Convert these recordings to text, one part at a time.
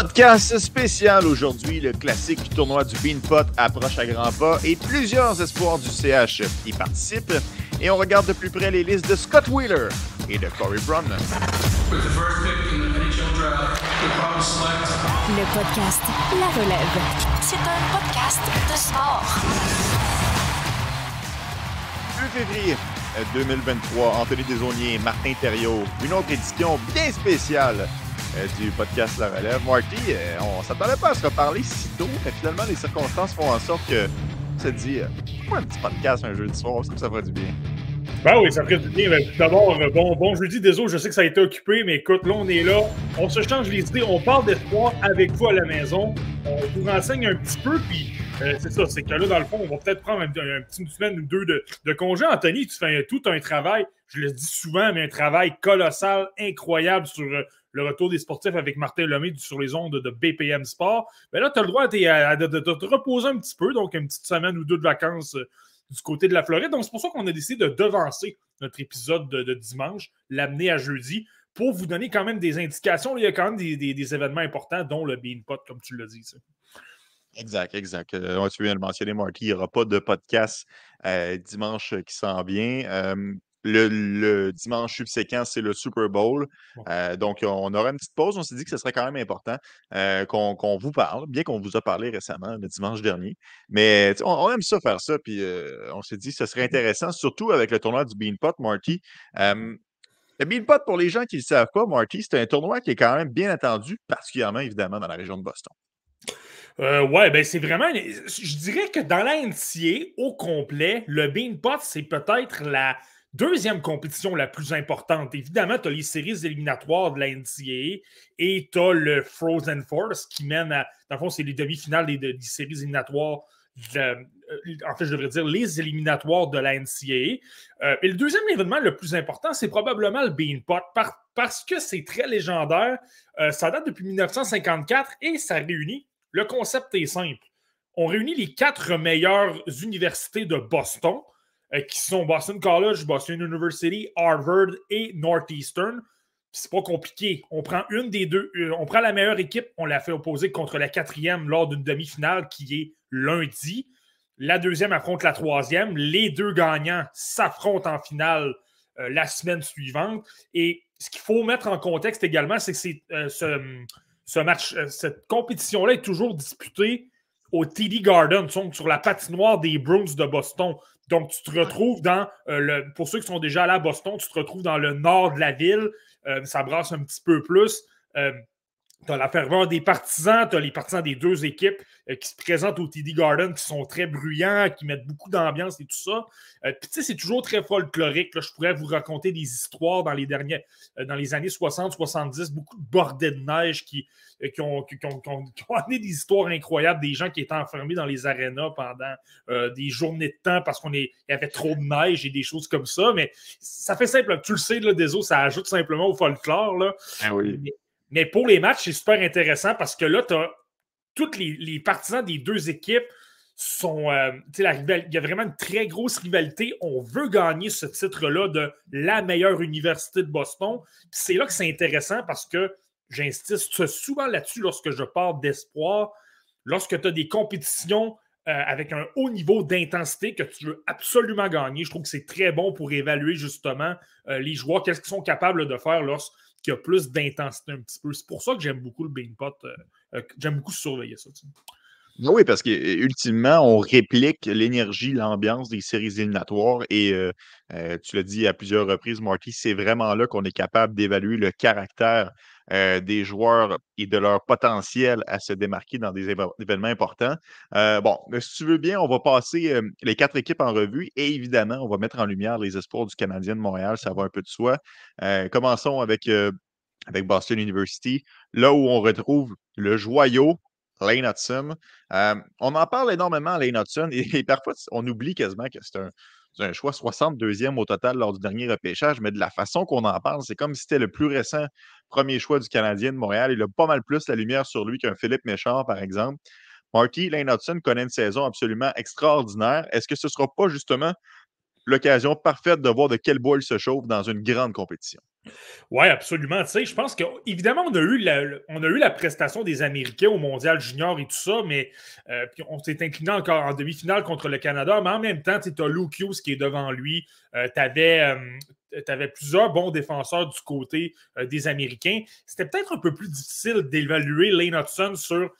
Podcast spécial aujourd'hui. Le classique tournoi du Beanpot approche à grands pas et plusieurs espoirs du CH y participent. Et on regarde de plus près les listes de Scott Wheeler et de Corey Brumman. Le podcast La Relève. C'est un podcast de sport. 2 février 2023, Anthony Desaunier, Martin Thériault, une autre édition bien spéciale euh, du podcast La Relève. Marty, euh, on s'attendait pas à se reparler si tôt, mais finalement, les circonstances font en sorte que se dit, euh, pourquoi un petit podcast un jeudi soir, ça, ça ferait du bien. Ben oui, ça ferait du bien. D'abord, bon, bon jeudi, désolé, je sais que ça a été occupé, mais écoute, là, on est là. On se change les idées, on parle d'espoir avec vous à la maison. On vous renseigne un petit peu, puis c'est ça, c'est que là, dans le fond, on va peut-être prendre un, petit semaine ou deux de, de, congé. Anthony, tu fais tout un travail, je le dis souvent, mais un travail colossal, incroyable sur le retour des sportifs avec Martin Lemay sur les ondes de BPM Sport. Mais là, tu as le droit de, te reposer un petit peu, donc une petite semaine ou deux de vacances euh, du côté de la Floride. Donc, c'est pour ça qu'on a décidé de devancer notre épisode de, dimanche, l'amener à jeudi, pour vous donner quand même des indications. Il y a quand même des, événements importants, dont le Beanpot, comme tu l'as dit. Exact, exact. Euh, tu viens de mentionner, Marty, il n'y aura pas de podcast euh, dimanche qui s'en vient. Le, dimanche subséquent, c'est le Super Bowl. Euh, donc, on aura une petite pause. On s'est dit que ce serait quand même important euh, qu'on vous parle, bien qu'on vous a parlé récemment, le dimanche dernier. Mais on, aime ça faire ça. Puis, euh, on s'est dit que ce serait intéressant, surtout avec le tournoi du Beanpot, Marty. le Beanpot, pour les gens qui ne le savent pas, Marty, c'est un tournoi qui est quand même bien attendu, particulièrement, évidemment, dans la région de Boston. ouais, ben c'est vraiment. Je dirais que dans la au complet, le Beanpot, c'est peut-être la Deuxième compétition la plus importante, évidemment, tu as les séries éliminatoires de la NCAA et tu as le Frozen Force qui mène à. Dans le fond, c'est les demi-finales des, séries éliminatoires. Euh, en fait, je devrais dire les éliminatoires de la NCAA. Euh, et le deuxième événement le plus important, c'est probablement le Beanpot parce que c'est très légendaire. Euh, ça date depuis 1954 et ça réunit. Le concept est simple. On réunit les quatre meilleures universités de Boston qui sont Boston College, Boston University, Harvard et Northeastern. C'est pas compliqué. On prend une des deux, euh, on prend la meilleure équipe, on la fait opposer contre la quatrième lors d'une demi-finale qui est lundi. La deuxième affronte la troisième. Les deux gagnants s'affrontent en finale euh, la semaine suivante. Et ce qu'il faut mettre en contexte également, c'est que ce, match, cette compétition-là est toujours disputée au TD Garden, sur la patinoire des Bruins de Boston. Donc, tu te retrouves dans euh, le. Pour ceux qui sont déjà allés à Boston, tu te retrouves dans le nord de la ville. Euh, ça brasse un petit peu plus. Euh, tu as la ferveur des partisans, tu as les partisans des deux équipes qui se présentent au TD Garden, qui sont très bruyants, qui mettent beaucoup d'ambiance et tout ça. Puis, tu sais, c'est toujours très folklorique. Là. Je pourrais vous raconter des histoires dans les, derniers, dans les années 60-70, beaucoup de bordées de neige qui, euh, qui ont, qui, amené des histoires incroyables, des gens qui étaient enfermés dans les arénas pendant euh, des journées de temps parce qu'il y avait trop de neige et des choses comme ça. Mais ça fait simple. Tu le sais, là, des eaux, ça ajoute simplement au folklore. Là. Ah oui. mais, pour les matchs, c'est super intéressant parce que là, tous les, partisans des deux équipes sont. Euh, la il y a vraiment une très grosse rivalité. On veut gagner ce titre-là de la meilleure université de Boston. C'est là que c'est intéressant parce que j'insiste souvent là-dessus lorsque je parle d'espoir. Lorsque tu as des compétitions euh, avec un haut niveau d'intensité que tu veux absolument gagner, je trouve que c'est très bon pour évaluer justement euh, les joueurs, qu'est-ce qu'ils sont capables de faire lorsqu'il y a plus d'intensité un petit peu. C'est pour ça que j'aime beaucoup le Beanpot. Euh, j'aime beaucoup surveiller ça. Oui, parce qu'ultimement, on réplique l'énergie, l'ambiance des séries éliminatoires et tu l'as dit à plusieurs reprises, Marty, c'est vraiment là qu'on est capable d'évaluer le caractère euh, des joueurs et de leur potentiel à se démarquer dans des événements importants. Euh, bon, si tu veux bien, on va passer euh, les quatre équipes en revue et évidemment, on va mettre en lumière les espoirs du Canadien de Montréal, ça va un peu de soi. commençons avec, avec Boston University, là où on retrouve le joyau Lane Hudson. on en parle énormément, Lane Hudson, et, parfois on oublie quasiment que c'est un, un choix 62e au total lors du dernier repêchage, mais de la façon qu'on en parle, c'est comme si c'était le plus récent premier choix du Canadien de Montréal. Il a pas mal plus la lumière sur lui qu'un Philippe Méchard, par exemple. Marty Lane Hudson connaît une saison absolument extraordinaire. Est-ce que ce ne sera pas justement l'occasion parfaite de voir de quel bois il se chauffe dans une grande compétition? Oui, absolument. Tu sais, je pense qu'évidemment, on, a eu la, on a eu la prestation des Américains au Mondial Junior et tout ça, mais euh, on s'est incliné encore en demi-finale contre le Canada. Mais en même temps, tu as Luke qui est devant lui. Euh, tu avais, euh, plusieurs bons défenseurs du côté des Américains. C'était peut-être un peu plus difficile d'évaluer Lane Hudson sur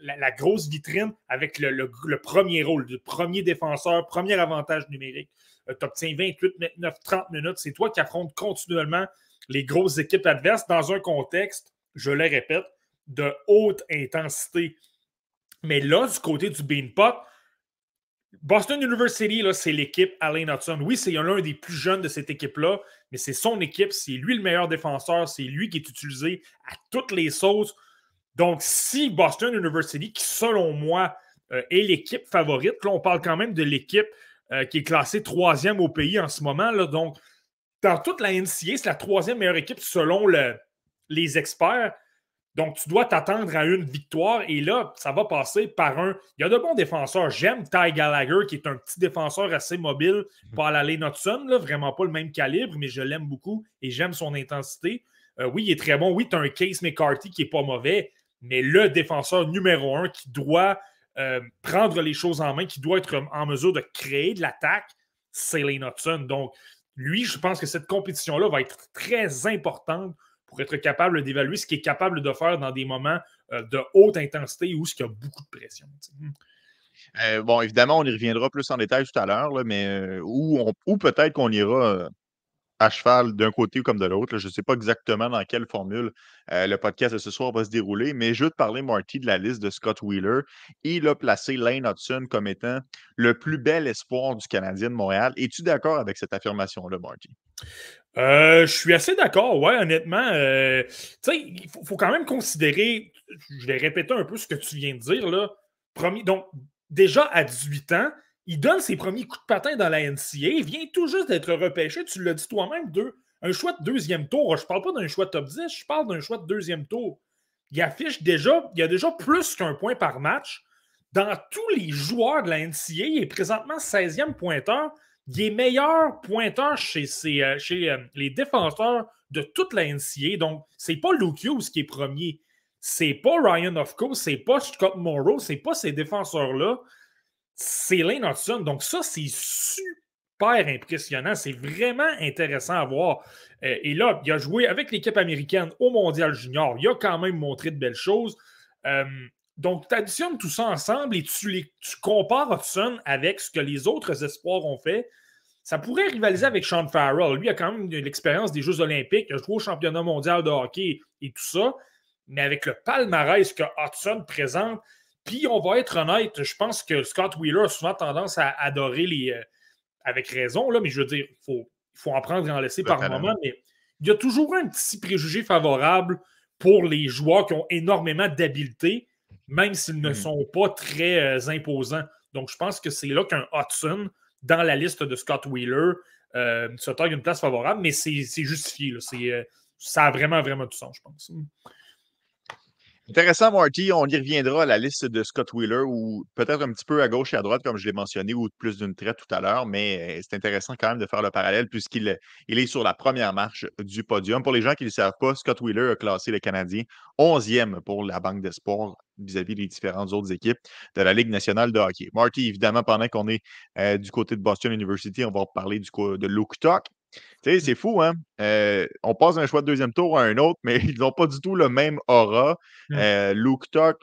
la, grosse vitrine avec le, le, premier rôle, le premier défenseur, premier avantage numérique. Tu obtiens 28, 29, 30 minutes. C'est toi qui affrontes continuellement les grosses équipes adverses dans un contexte, je le répète, de haute intensité. Mais là, du côté du Beanpot, Boston University, c'est l'équipe Alain Hudson. Oui, c'est l'un des plus jeunes de cette équipe-là, mais c'est son équipe, c'est lui le meilleur défenseur, c'est lui qui est utilisé à toutes les sauces. Donc, si Boston University, qui selon moi euh, est l'équipe favorite, là, on parle quand même de l'équipe euh, qui est classé troisième au pays en ce moment. Là, donc, dans toute la NCA, c'est la troisième meilleure équipe selon les experts. Donc, tu dois t'attendre à une victoire et là, ça va passer par un. Il y a de bons défenseurs. J'aime Ty Gallagher, qui est un petit défenseur assez mobile, mhm. pas à la Notson, vraiment pas le même calibre, mais je l'aime beaucoup et j'aime son intensité. Euh, oui, il est très bon. Oui, tu as un Case McCarthy qui n'est pas mauvais, mais le défenseur numéro un qui doit euh, prendre les choses en main, qui doit être en mesure de créer de l'attaque, c'est Lane Hudson. Donc, lui, je pense que cette compétition-là va être très importante pour être capable d'évaluer ce qu'il est capable de faire dans des moments euh, de haute intensité où il y a beaucoup de pression. Euh, bon, évidemment, on y reviendra plus en détail tout à l'heure, mais où, où peut-être qu'on ira à cheval d'un côté comme de l'autre. Je ne sais pas exactement dans quelle formule euh, le podcast de ce soir va se dérouler, mais je veux te parler, Marty, de la liste de Scott Wheeler. Il a placé Lane Hudson comme étant le plus bel espoir du Canadien de Montréal. Es-tu d'accord avec cette affirmation-là, Marty? Euh, je suis assez d'accord, ouais, honnêtement. Euh, il faut, quand même considérer, je vais répéter un peu ce que tu viens de dire, là. Premier, donc, déjà à 18 ans, il donne ses premiers coups de patin dans la NCA. Il vient tout juste d'être repêché. Tu l'as dit toi-même, un choix de deuxième tour. Je ne parle pas d'un choix de top 10, je parle d'un choix de deuxième tour. Il affiche déjà, il y a déjà plus qu'un point par match. Dans tous les joueurs de la NCA, il est présentement 16e pointeur. Il est meilleur pointeur chez, euh, chez euh, les défenseurs de toute la NCA. Donc, c'est pas Luke Hughes qui est premier. C'est pas Ryan Ofco, c'est pas Scott Morrow, c'est pas ces défenseurs-là c'est Lane Hudson. Donc, ça, c'est super impressionnant. C'est vraiment intéressant à voir. Euh, et là, il a joué avec l'équipe américaine au Mondial Junior. Il a quand même montré de belles choses. Euh, donc, tu additionnes tout ça ensemble et tu, compares Hudson avec ce que les autres espoirs ont fait. Ça pourrait rivaliser avec Sean Farrell. Lui a quand même l'expérience des Jeux Olympiques. Il a joué au championnat mondial de hockey et tout ça. Mais avec le palmarès que Hudson présente, puis, on va être honnête, je pense que Scott Wheeler a souvent tendance à adorer les. Euh, avec raison, là, mais je veux dire, il faut, faut en prendre et en laisser par moment. Mais il y a toujours un petit préjugé favorable pour les joueurs qui ont énormément d'habileté, même s'ils ne hmm. sont pas très euh, imposants. Donc, je pense que c'est là qu'un Hudson, dans la liste de Scott Wheeler, euh, se taille une place favorable, mais c'est justifié. Là. ça a vraiment, vraiment du sens, je pense. Intéressant, Marty. On y reviendra à la liste de Scott Wheeler, ou peut-être un petit peu à gauche et à droite, comme je l'ai mentionné, ou plus d'une traite tout à l'heure, mais euh, c'est intéressant quand même de faire le parallèle puisqu'il il est sur la première marche du podium. Pour les gens qui ne le savent pas, Scott Wheeler a classé le Canadien 11e pour la Banque d'Espoir vis-à-vis des différentes autres équipes de la Ligue nationale de hockey. Marty, évidemment, pendant qu'on est euh, du côté de Boston University, on va parler du, de Luke Talk. Tu sais, c'est fou, hein? Euh, on passe d'un choix de deuxième tour à un autre, mais ils n'ont pas du tout le même aura. Euh, Luke Tuck,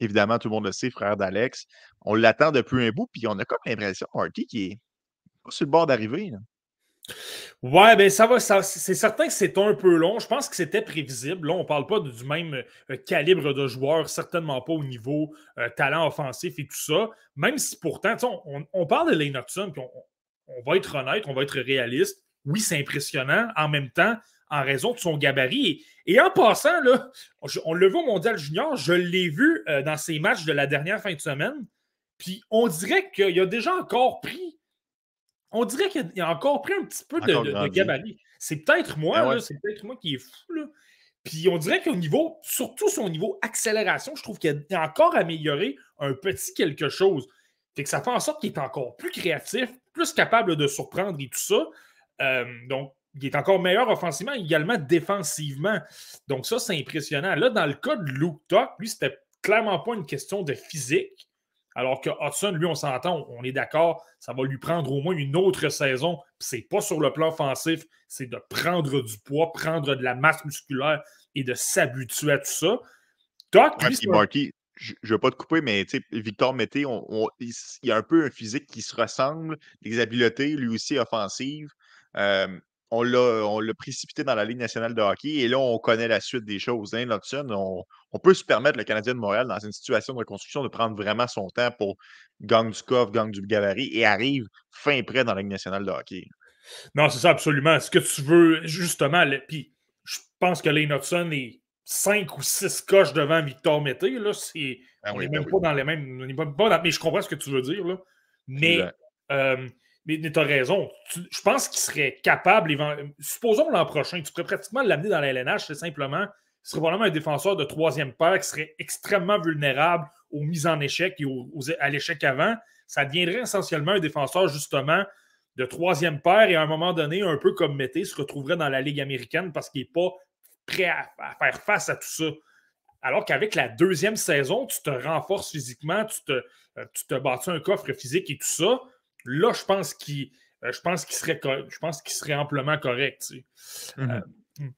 évidemment, tout le monde le sait, frère d'Alex. On l'attend depuis un bout, puis on a comme l'impression, Marty, qui est pas sur le bord d'arriver. Ouais, ben ça va, c'est certain que c'est un peu long. Je pense que c'était prévisible. Là, on ne parle pas du même euh, calibre de joueur, certainement pas au niveau talent offensif et tout ça. Même si pourtant, on, on, parle de Lane puis on, on, va être honnête, on va être réaliste oui, c'est impressionnant. En même temps, en raison de son gabarit. Et, en passant, là, on le voit au Mondial Junior, je l'ai vu euh, dans ses matchs de la dernière fin de semaine. Puis on dirait qu'il a déjà encore pris. On dirait qu'il a encore pris un petit peu de, gabarit. C'est peut-être moi, ah c'est peut-être moi qui est fou. Là. Puis on dirait qu'au niveau, surtout son niveau accélération, je trouve qu'il a encore amélioré un petit quelque chose. Fait que ça fait en sorte qu'il est encore plus créatif, plus capable de surprendre et tout ça. Euh, donc, il est encore meilleur offensivement, également défensivement. Donc, ça, c'est impressionnant. Là, dans le cas de Luke Tuck, lui, c'était clairement pas une question de physique. Alors que Hudson, lui, on s'entend, on est d'accord, ça va lui prendre au moins une autre saison. C'est pas sur le plan offensif, c'est de prendre du poids, prendre de la masse musculaire et de s'habituer à tout ça. Tuck, lui, Marty, je ne veux pas te couper, mais Victor Mété, il y a un peu un physique qui se ressemble, des habiletés, lui aussi offensives on l'a précipité dans la Ligue nationale de hockey et là, on connaît la suite des choses. Hein, on, on, peut se permettre, le Canadien de Montréal, dans une situation de reconstruction, de prendre vraiment son temps pour gagner du coffre, gagner du gabarit et arrive fin près dans la Ligue nationale de hockey. Non, c'est ça, absolument. Ce que tu veux, justement, puis je pense que Lane Hudson est 5 ou 6 coches devant Victor Mété. Là, c'est, ben on n'est ben même pas dans les mêmes. mais je comprends ce que tu veux dire. Là. Mais. Mais, tu as raison. je pense qu'il serait capable, supposons l'an prochain, tu pourrais pratiquement l'amener dans la LNH, c'est simplement, ce serait probablement un défenseur de troisième paire qui serait extrêmement vulnérable aux mises en échec et à l'échec avant. Ça deviendrait essentiellement un défenseur, justement, de troisième paire et à un moment donné, un peu comme Mété, se retrouverait dans la Ligue américaine parce qu'il n'est pas prêt à, faire face à tout ça. Alors qu'avec la deuxième saison, tu te renforces physiquement, tu te, tu te bâtis un coffre physique et tout ça. Là, je pense qu'il euh, je pense qu'il serait, je pense qu'il serait amplement correct. Mhm. Euh, hmm.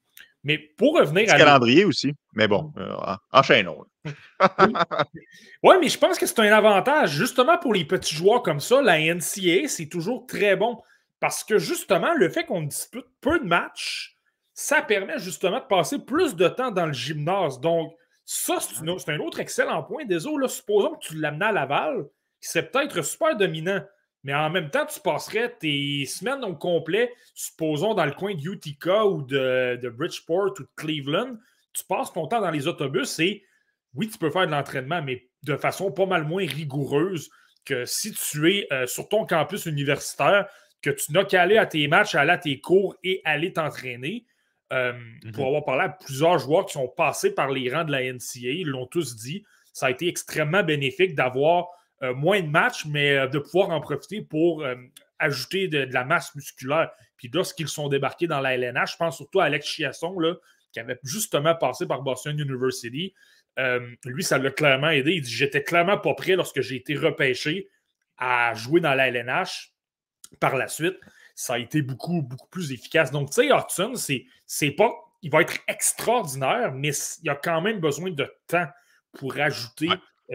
mais pour revenir à. calendrier aussi. Mais bon, euh, enchaînons. oui, mais je pense que c'est un avantage. Justement, pour les petits joueurs comme ça, la NCA, c'est toujours très bon. Parce que justement, le fait qu'on dispute peu de matchs, ça permet justement de passer plus de temps dans le gymnase. Donc, ça, c'est un autre excellent point. Désolé, supposons que tu l'amenais à Laval, qui serait peut-être super dominant. Mais en même temps, tu passerais tes semaines au complet, supposons dans le coin de Utica ou de, Bridgeport ou de Cleveland, tu passes ton temps dans les autobus et oui, tu peux faire de l'entraînement, mais de façon pas mal moins rigoureuse que si tu es euh, sur ton campus universitaire, que tu n'as qu'à aller à tes matchs, aller à tes cours et aller t'entraîner. Euh, mm-hmm. Pour avoir parlé à plusieurs joueurs qui sont passés par les rangs de la NCA, ils l'ont tous dit, ça a été extrêmement bénéfique d'avoir euh, moins de matchs, mais euh, de pouvoir en profiter pour euh, ajouter de, la masse musculaire. Puis lorsqu'ils sont débarqués dans la LNH, je pense surtout à Alex Chiasson, là, qui avait justement passé par Boston University. lui, ça l'a clairement aidé. Il dit J'étais clairement pas prêt lorsque j'ai été repêché à jouer dans la LNH. Par la suite, ça a été beaucoup, beaucoup plus efficace. Donc, tu sais, Hudson, c'est pas. Il va être extraordinaire, mais il a quand même besoin de temps pour ajouter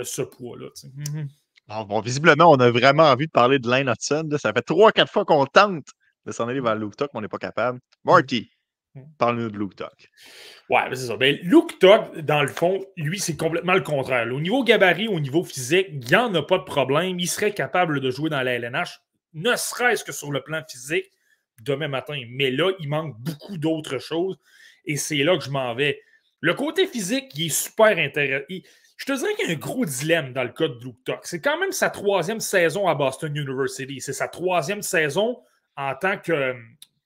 ce poids-là. Mm-hmm. Ah, bon, visiblement, on a vraiment envie de parler de Lane Hudson. Ça fait trois, quatre fois qu'on tente de s'en aller vers Luke Tuck, mais on n'est pas capable. Marty, mmh. parle-nous de Luke Tuck. Ouais, c'est ça. Ben, Luke Tuck, dans le fond, lui, c'est complètement le contraire. Au niveau gabarit, au niveau physique, il n'y en a pas de problème. Il serait capable de jouer dans la LNH, ne serait-ce que sur le plan physique, demain matin. Mais là, il manque beaucoup d'autres choses. Et c'est là que je m'en vais. Le côté physique, il est super intéressant. Je te dirais qu'il y a un gros dilemme dans le cas de Luke Tuck. C'est quand même sa troisième saison à Boston University. C'est sa troisième saison en tant que,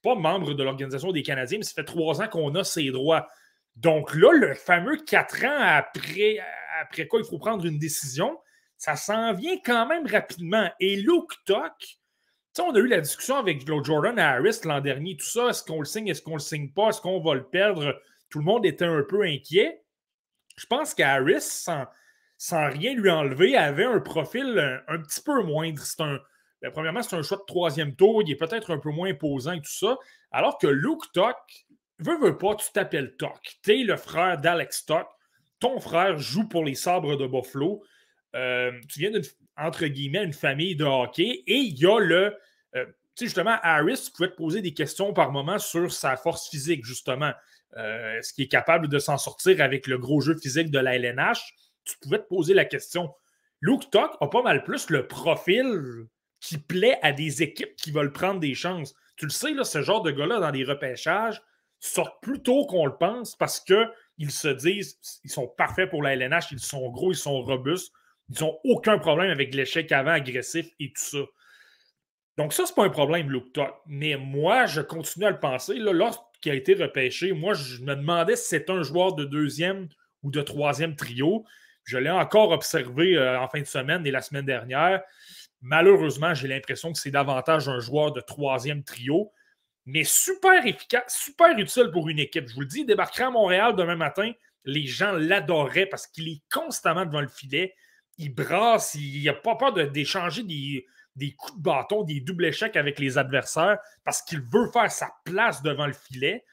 pas membre de l'Organisation des Canadiens, mais ça fait trois ans qu'on a ses droits. Donc là, le fameux quatre ans après, après quoi il faut prendre une décision, ça s'en vient quand même rapidement. Et Luke Tuck, on a eu la discussion avec Jordan Harris l'an dernier, tout ça, est-ce qu'on le signe, est-ce qu'on le signe pas, est-ce qu'on va le perdre? Tout le monde était un peu inquiet. Je pense qu'Harris, sans, rien lui enlever, avait un profil un, petit peu moindre. Un, ben, premièrement, c'est un choix de troisième tour. Il est peut-être un peu moins imposant et tout ça. Alors que Luke Tuck, veut, veut pas, tu t'appelles Tuck. Tu es le frère d'Alex Tuck. Ton frère joue pour les sabres de Buffalo. Euh, tu viens d'une, entre guillemets, une famille de hockey. Et il y a le. Euh, tu sais, justement, Harris, tu pouvais te poser des questions par moment sur sa force physique, justement. Euh, est-ce qu'il est capable de s'en sortir avec le gros jeu physique de la LNH? Tu pouvais te poser la question. Luke Tuck a pas mal plus le profil qui plaît à des équipes qui veulent prendre des chances. Tu le sais, ce genre de gars-là, dans les repêchages, sortent plus tôt qu'on le pense parce qu'ils se disent ils sont parfaits pour la LNH, ils sont gros, ils sont robustes, ils n'ont aucun problème avec l'échec avant agressif et tout ça. Donc, ça, c'est pas un problème, Luke Tuck. Mais moi, je continue à le penser. Là, qui a été repêché, moi, je me demandais si c'est un joueur de deuxième ou de troisième trio. Je l'ai encore observé euh, en fin de semaine et la semaine dernière. Malheureusement, j'ai l'impression que c'est davantage un joueur de troisième trio. mais super efficace, super utile pour une équipe. Je vous le dis, il débarquerait à Montréal demain matin, les gens l'adoraient parce qu'il est constamment devant le filet. Il brasse, il n'a pas peur d'échanger des, des coups de bâton, des doubles échecs avec les adversaires parce qu'il veut faire sa place devant le filet.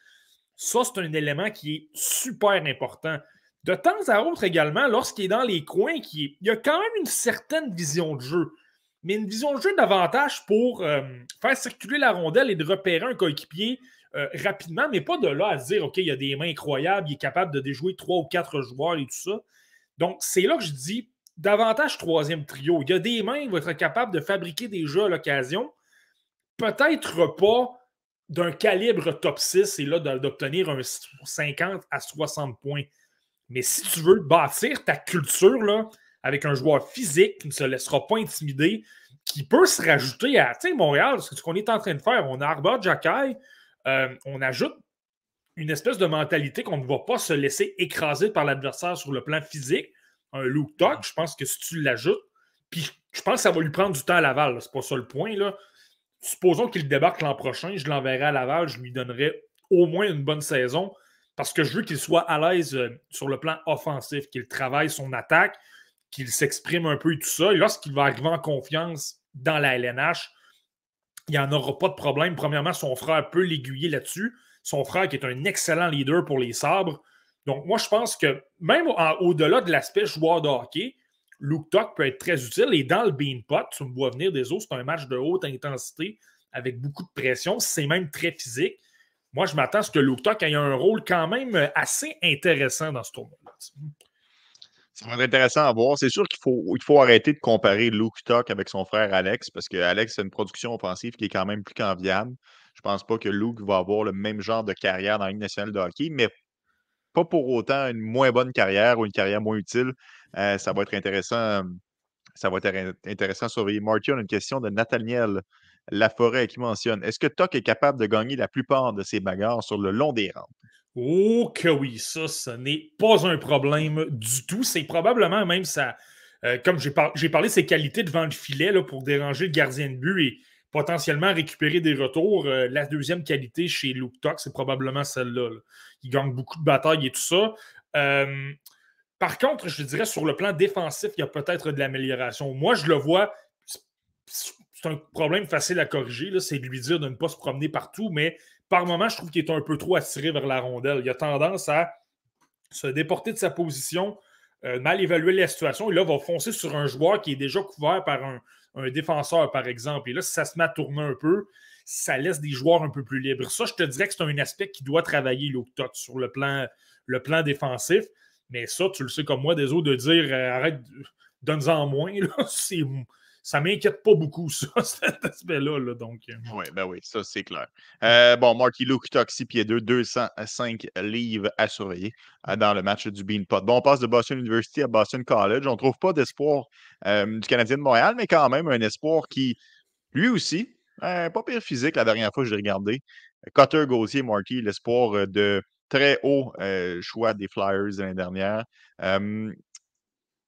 Ça, c'est un élément qui est super important. De temps à autre également, lorsqu'il est dans les coins, il y a quand même une certaine vision de jeu mais une vision de jeu davantage pour euh, faire circuler la rondelle et de repérer un coéquipier euh, rapidement, mais pas de là à se dire, OK, il y a des mains incroyables, il est capable de déjouer trois ou quatre joueurs et tout ça. Donc, c'est là que je dis davantage troisième trio. Il y a des mains, il va être capable de fabriquer des jeux à l'occasion. Peut-être pas d'un calibre top 6 et là d'obtenir un 50 à 60 points. Mais si tu veux bâtir ta culture, avec un joueur physique qui ne se laissera pas intimider, qui peut se rajouter à Montréal, ce qu'on est en train de faire. On a Arbor Jacky, euh, on ajoute une espèce de mentalité qu'on ne va pas se laisser écraser par l'adversaire sur le plan physique. Un look talk, je pense que si tu l'ajoutes, puis je pense que ça va lui prendre du temps à Laval, c'est pas ça le point. Supposons qu'il débarque l'an prochain, je l'enverrai à Laval, je lui donnerai au moins une bonne saison parce que je veux qu'il soit à l'aise euh, sur le plan offensif, qu'il travaille son attaque, qu'il s'exprime un peu et tout ça. Et lorsqu'il va arriver en confiance dans la LNH, il n'y en aura pas de problème. Premièrement, son frère peut l'aiguiller là-dessus. Son frère qui est un excellent leader pour les sabres. Donc, moi, je pense que même au-delà de l'aspect joueur de hockey, Luke Tuck peut être très utile. Et dans le Beanpot, tu me vois venir des autres, c'est un match de haute intensité avec beaucoup de pression. C'est même très physique. Moi, je m'attends à ce que Luke Tuck ait un rôle quand même assez intéressant dans ce tournoi-là. Ça va être intéressant à voir. C'est sûr qu'il faut, faut arrêter de comparer Luke Tuck avec son frère Alex, parce que Alex a une production offensive qui est quand même plus qu'enviable. Je pense pas que Luke va avoir le même genre de carrière dans la Ligue nationale de hockey, mais pas pour autant une moins bonne carrière ou une carrière moins utile. Euh, ça va être intéressant. Ça va être intéressant à surveiller. Marty, a une question de Nathaniel Laforêt qui mentionne Est-ce que Tuck est capable de gagner la plupart de ses bagarres sur le long des rampes? Oh que oui, ça, ce n'est pas un problème du tout. C'est probablement même ça, euh, comme j'ai parlé de ses qualités devant le filet là, pour déranger le gardien de but et potentiellement récupérer des retours. Euh, la deuxième qualité chez Luke Tuck, c'est probablement celle-là. Il gagne beaucoup de batailles et tout ça. Euh, par contre, je dirais sur le plan défensif, il y a peut-être de l'amélioration. Moi, je le vois, c'est un problème facile à corriger, c'est de lui dire de ne pas se promener partout, mais par moment, je trouve qu'il est un peu trop attiré vers la rondelle. Il a tendance à se déporter de sa position, euh, mal évaluer la situation, et là, va foncer sur un joueur qui est déjà couvert par un, défenseur, par exemple. Et là, si ça se met à tourner un peu, ça laisse des joueurs un peu plus libres. Ça, je te dirais que c'est un aspect qui doit travailler l'Octot sur le plan, défensif. Mais ça, tu le sais comme moi, des autres, de dire euh, arrête, donne-en moins, c'est ça m'inquiète pas beaucoup, ça, cet aspect-là. donc. Euh. Oui, ben oui, ça, c'est clair. Euh, bon, Marky Luke, Toxi, pied 2, 205 livres à surveiller dans le match du Beanpot. Bon, on passe de Boston University à Boston College. On ne trouve pas d'espoir du Canadien de Montréal, mais quand même un espoir qui, lui aussi, pas pire physique la dernière fois que j'ai regardé. Cutter Gauthier, Marky, l'espoir de très haut choix des Flyers l'année dernière.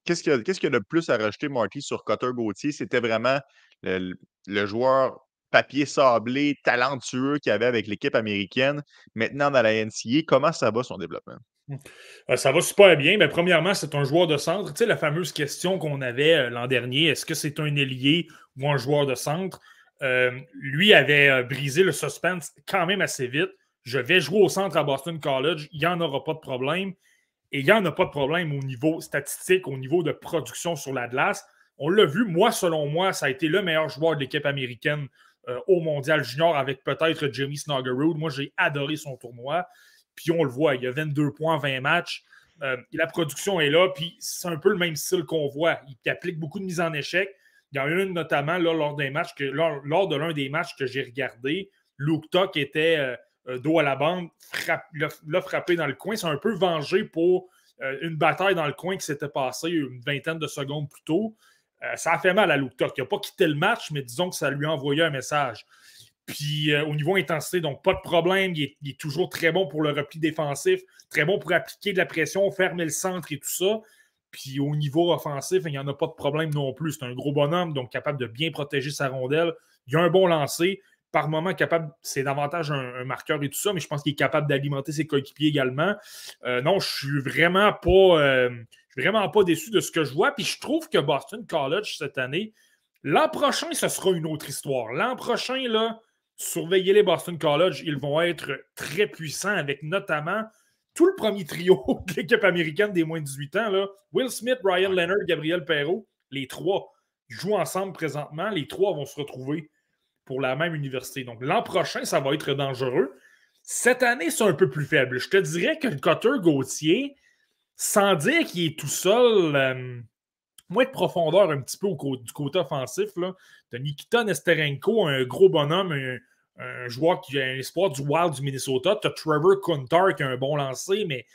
Qu'est-ce qu'il y, a de plus à rajouter, Marty, sur Cotter Gauthier? C'était vraiment le, joueur papier sablé, talentueux qu'il avait avec l'équipe américaine. Maintenant, dans la NCA, comment ça va son développement? Mmh. Euh, ça va super bien. Mais premièrement, c'est un joueur de centre. Tu sais, la fameuse question qu'on avait euh, l'an dernier, est-ce que c'est un ailier ou un joueur de centre? Euh, lui avait brisé le suspense quand même assez vite. Je vais jouer au centre à Boston College, il n'y en aura pas de problème. Et il n'y en a pas de problème au niveau statistique, au niveau de production sur la glace. On l'a vu, moi, selon moi, ça a été le meilleur joueur de l'équipe américaine euh, au Mondial Junior avec peut-être Jimmy Snuggerud. Moi, j'ai adoré son tournoi. Puis on le voit, il y a 22 points, 20 matchs. Euh, la production est là, puis c'est un peu le même style qu'on voit. Il applique beaucoup de mise en échec. Il y en a une notamment lors, d'un match que, lors, de l'un des matchs que j'ai regardé. Luke Tuck était euh, euh, dos à la bande, l'a frappé dans le coin. C'est un peu vengé pour euh, une bataille dans le coin qui s'était passée une vingtaine de secondes plus tôt. Ça a fait mal à Luke Il n'a pas quitté le match, mais disons que ça lui a envoyé un message. Puis au niveau intensité, donc pas de problème. Il est, toujours très bon pour le repli défensif, très bon pour appliquer de la pression, fermer le centre et tout ça. Puis au niveau offensif, il n'y en a pas de problème non plus. C'est un gros bonhomme, donc capable de bien protéger sa rondelle. Il a un bon lancer. par moment capable, c'est davantage un, marqueur et tout ça, mais je pense qu'il est capable d'alimenter ses coéquipiers également. Euh, non, je suis vraiment pas. Euh, suis vraiment pas déçu de ce que je vois. Puis je trouve que Boston College cette année, l'an prochain, ce sera une autre histoire. L'an prochain, là, surveillez les Boston College, ils vont être très puissants avec notamment tout le premier trio de l'équipe américaine des moins de 18 ans. Là. Will Smith, Brian Leonard, Gabriel Perrault, les trois jouent ensemble présentement. Les trois vont se retrouver pour la même université. Donc l'an prochain, ça va être dangereux. Cette année, c'est un peu plus faible. Je te dirais que le Cutter Gauthier, sans dire qu'il est tout seul, euh, moins de profondeur un petit peu du côté offensif. Là. De Nikita Nesterenko, un gros bonhomme, un, joueur qui a un espoir du Wild du Minnesota. Tu as Trevor Kuntar qui a un bon lancer, mais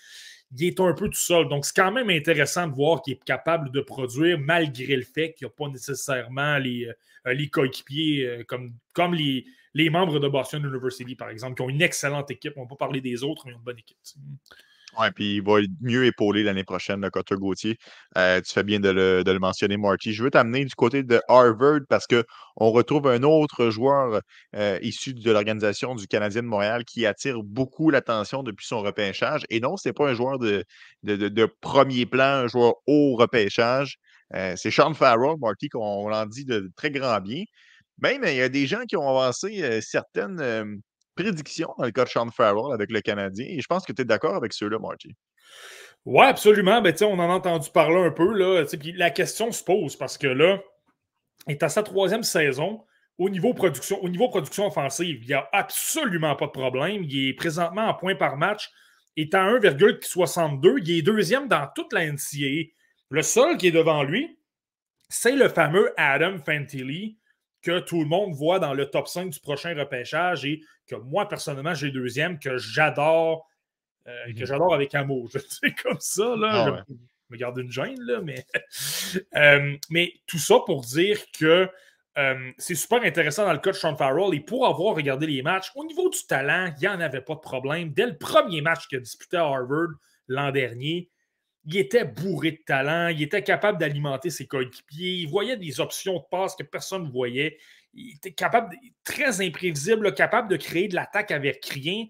il est un peu tout seul. Donc, c'est quand même intéressant de voir qu'il est capable de produire malgré le fait qu'il n'y a pas nécessairement les, euh, les coéquipiers euh, comme, comme les, les membres de Boston University, par exemple, qui ont une excellente équipe. On ne va pas parler des autres, mais ils ont une bonne équipe. Oui, puis il va mieux épauler l'année prochaine, le Cotter Gauthier. Euh, tu fais bien de le, mentionner, Marty. Je veux t'amener du côté de Harvard parce qu'on retrouve un autre joueur issu de l'organisation du Canadien de Montréal qui attire beaucoup l'attention depuis son repêchage. Et non, ce n'est pas un joueur de, de, premier plan, un joueur au repêchage. C'est Sean Farrell, Marty, qu'on en dit de très grand bien. Même, il y a des gens qui ont avancé certaines prédictions dans le cas de Sean Farrell avec le Canadien. Et je pense que tu es d'accord avec ceux-là, Marty. Oui, absolument. Ben, on en a entendu parler un peu. Là, la question se pose parce que là, il est à sa troisième saison. Au niveau, production, au niveau production offensive, il n'y a absolument pas de problème. Il est présentement en points par match. Il est à 1,62. Il est deuxième dans toute la NCAA. Le seul qui est devant lui, c'est le fameux Adam Fantilli que tout le monde voit dans le top 5 du prochain repêchage et que moi, personnellement, j'ai deuxième, que j'adore, euh, que mhm. j'adore avec amour. Je sais comme ça, là. Ah je me garde une gêne, là, mais. Euh, mais tout ça pour dire que euh, c'est super intéressant dans le cas de Sean Farrell. Et pour avoir regardé les matchs, au niveau du talent, il n'y en avait pas de problème. Dès le premier match qu'il a disputé à Harvard l'an dernier, il était bourré de talent, il était capable d'alimenter ses coéquipiers, il voyait des options de passe que personne ne voyait. Il était capable, très imprévisible, capable de créer de l'attaque avec rien.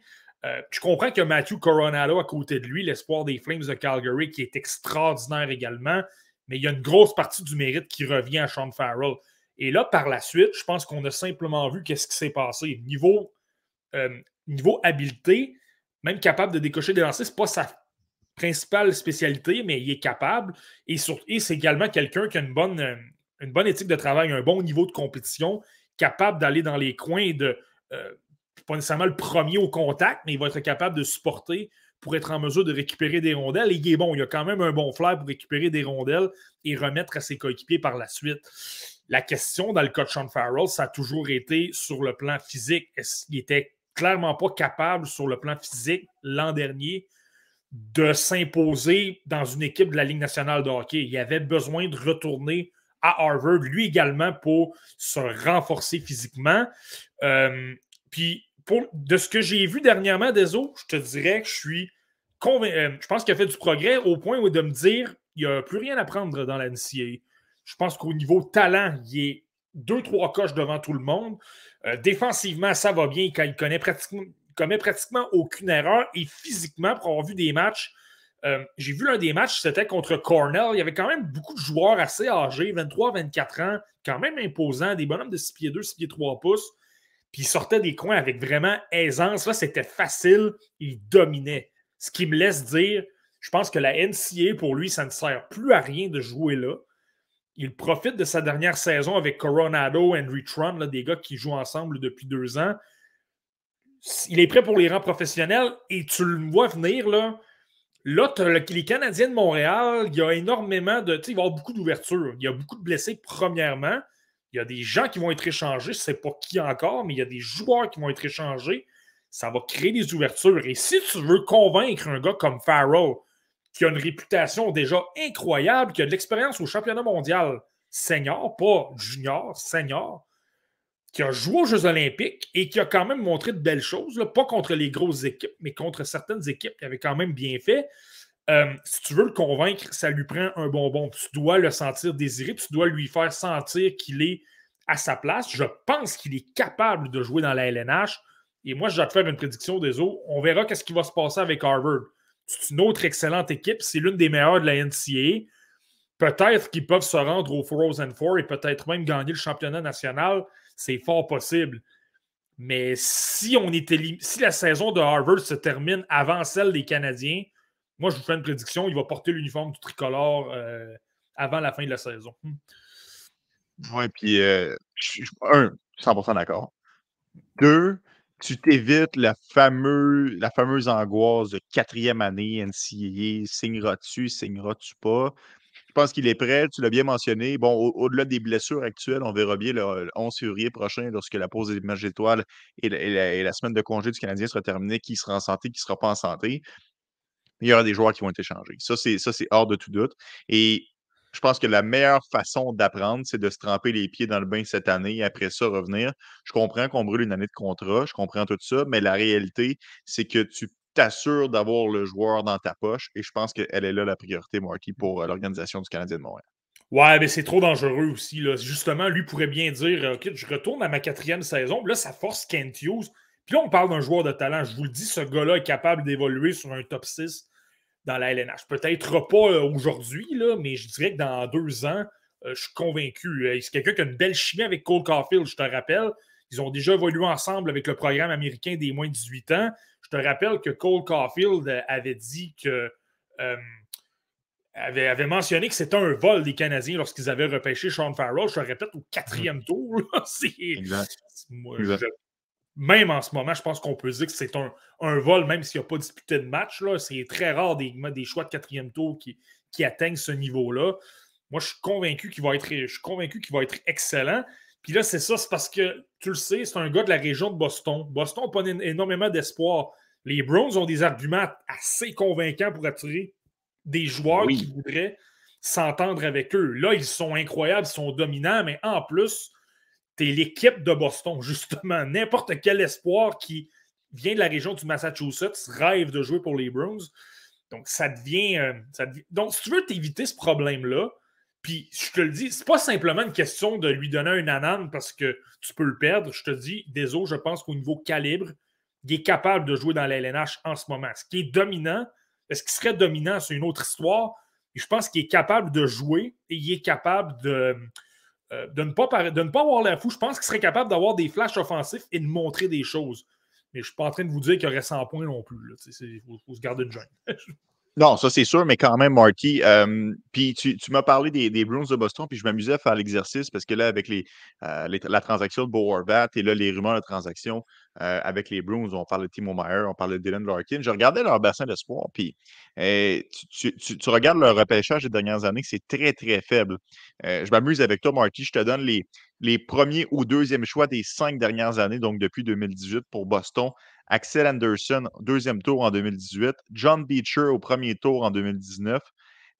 Euh, je comprends que Matthew Coronado à côté de lui, l'espoir des Flames de Calgary, qui est extraordinaire également, mais il y a une grosse partie du mérite qui revient à Sean Farrell. Et là, par la suite, je pense qu'on a simplement vu qu'est-ce qui s'est passé. Niveau, euh, niveau habileté, même capable de décocher des lancers, c'est pas sa principale spécialité, mais il est capable. Et, c'est également quelqu'un qui a une bonne, euh, une bonne éthique de travail, un bon niveau de compétition, capable d'aller dans les coins et de, euh, pas nécessairement le premier au contact, mais il va être capable de supporter pour être en mesure de récupérer des rondelles. Et il est bon, il a quand même un bon flair pour récupérer des rondelles et remettre à ses coéquipiers par la suite. La question dans le cas de Sean Farrell, ça a toujours été sur le plan physique. Qu'il était clairement pas capable sur le plan physique l'an dernier de s'imposer dans une équipe de la Ligue nationale de hockey? Il avait besoin de retourner à Harvard, lui également, pour se renforcer physiquement. Euh, puis, de ce que j'ai vu dernièrement des autres, je te dirais que je suis convaincu. Euh, je pense qu'il a fait du progrès au point où de me dire il n'y a plus rien à prendre dans la. Je pense qu'au niveau talent, il est deux, trois coches devant tout le monde. Euh, défensivement, ça va bien quand il connaît commet pratiquement aucune erreur et physiquement, pour avoir vu des matchs, euh, j'ai vu l'un des matchs, c'était contre Cornell. Il y avait quand même beaucoup de joueurs assez âgés, 23-24 ans, quand même imposants, des bonhommes de 6 pieds 2, 6 pieds 3 pouces. Puis ils sortaient des coins avec vraiment aisance. Là, c'était facile. Il dominait. Ce qui me laisse dire, je pense que la NCA, pour lui, ça ne sert plus à rien de jouer là. Il profite de sa dernière saison avec Coronado, Henry Tron, des gars qui jouent ensemble depuis deux ans il est prêt pour les rangs professionnels et tu le vois venir, là. Là, les Canadiens de Montréal, il y a énormément de. Il va y avoir beaucoup d'ouverture. Il y a beaucoup de blessés, premièrement. Il y a des gens qui vont être échangés. Je ne sais pas qui encore, mais il y a des joueurs qui vont être échangés. Ça va créer des ouvertures. Et si tu veux convaincre un gars comme Farrell, qui a une réputation déjà incroyable, qui a de l'expérience au championnat mondial senior, pas junior, senior, qui a joué aux Jeux Olympiques et qui a quand même montré de belles choses, pas contre les grosses équipes, mais contre certaines équipes qui avaient quand même bien fait. Euh, si tu veux le convaincre, ça lui prend un bonbon. Tu dois le sentir désiré, tu dois lui faire sentir qu'il est à sa place. Je pense qu'il est capable de jouer dans la LNH. Et moi, je dois te faire une prédiction des eaux. On verra qu'est-ce qui va se passer avec Harvard. C'est une autre excellente équipe. C'est l'une des meilleures de la NCAA. Peut-être qu'ils peuvent se rendre au Frozen Four et peut-être même gagner le championnat national. C'est fort possible. Mais si, on est si la saison de Harvard se termine avant celle des Canadiens, moi, je vous fais une prédiction, il va porter l'uniforme du tricolore euh, avant la fin de la saison. Hmm. Oui, puis euh, un, 100% d'accord. Deux, tu t'évites la, fameuse, la fameuse angoisse de quatrième année NCAA, signera-tu, signeras-tu pas? Je pense qu'il est prêt, tu l'as bien mentionné. Bon, au-delà des blessures actuelles, on verra bien le, 11 février prochain, lorsque la pause des matchs d'étoiles et, et, la semaine de congé du Canadien sera terminée, qui sera en santé, qui ne sera pas en santé. Il y aura des joueurs qui vont être échangés. Ça, c'est hors de tout doute. Et je pense que la meilleure façon d'apprendre, c'est de se tremper les pieds dans le bain cette année et après ça, revenir. Je comprends qu'on brûle une année de contrat, je comprends tout ça, mais la réalité, c'est que tu t'assures d'avoir le joueur dans ta poche et je pense qu'elle est là la priorité, Marty, pour euh, l'organisation du Canadien de Montréal. Ouais, mais c'est trop dangereux aussi. Là. Justement, lui pourrait bien dire OK, je retourne à ma quatrième saison. Là, ça force Kent Hughes. Puis là, on parle d'un joueur de talent. Je vous le dis, ce gars-là est capable d'évoluer sur un top 6 dans la LNH. Peut-être pas euh, aujourd'hui, mais je dirais que dans deux ans, euh, je suis convaincu. Euh, c'est quelqu'un qui a une belle chimie avec Cole Caulfield, je te rappelle. Ils ont déjà évolué ensemble avec le programme américain des moins de 18 ans. Je te rappelle que Cole Caulfield avait dit que. avait, mentionné que c'était un vol des Canadiens lorsqu'ils avaient repêché Sean Farrell. Je te répète, au quatrième mmh. tour. Exact même en ce moment, je pense qu'on peut dire que c'est un, vol, même s'il n'y a pas disputé de match. C'est très rare des, des choix de quatrième tour qui, qui atteignent ce niveau-là. Moi, je suis convaincu qu'il va être, je suis convaincu qu'il va être excellent. Puis là, c'est ça, c'est parce que tu le sais, c'est un gars de la région de Boston. Boston n'a pas énormément d'espoir. Les Browns ont des arguments assez convaincants pour attirer des joueurs qui voudraient s'entendre avec eux. Là, ils sont incroyables, ils sont dominants, mais en plus, tu es l'équipe de Boston, justement. N'importe quel espoir qui vient de la région du Massachusetts rêve de jouer pour les Bruins. Donc, ça devient, euh, Donc, si tu veux t'éviter ce problème-là, puis je te le dis, c'est pas simplement une question de lui donner un anan parce que tu peux le perdre. Je te dis, désolé, je pense qu'au niveau calibre, il est capable de jouer dans la LNH en ce moment. Ce qui est dominant, est-ce qu'il serait dominant, c'est une autre histoire. je pense qu'il est capable de jouer et il est capable de, euh, de, ne pas de ne pas avoir la fou. Je pense qu'il serait capable d'avoir des flashs offensifs et de montrer des choses. Mais je ne suis pas en train de vous dire qu'il aurait 100 points non plus. Il faut, se garder une jeune. Non, ça c'est sûr, mais quand même, Marty. Euh, puis tu, m'as parlé des, des, Bruins de Boston, puis je m'amusais à faire l'exercice parce que là, avec les, euh, la transaction de Bo Horvat et là, les rumeurs de transaction euh, avec les Bruins, on parle de Timo Meyer, on parle de Dylan Larkin. Je regardais leur bassin d'espoir, puis tu, tu, regardes leur repêchage des dernières années, c'est très, très faible. je m'amuse avec toi, Marty. Je te donne les, les premiers ou deuxièmes choix des cinq dernières années, donc depuis 2018 pour Boston. Axel Anderson, deuxième tour en 2018. John Beecher au premier tour en 2019.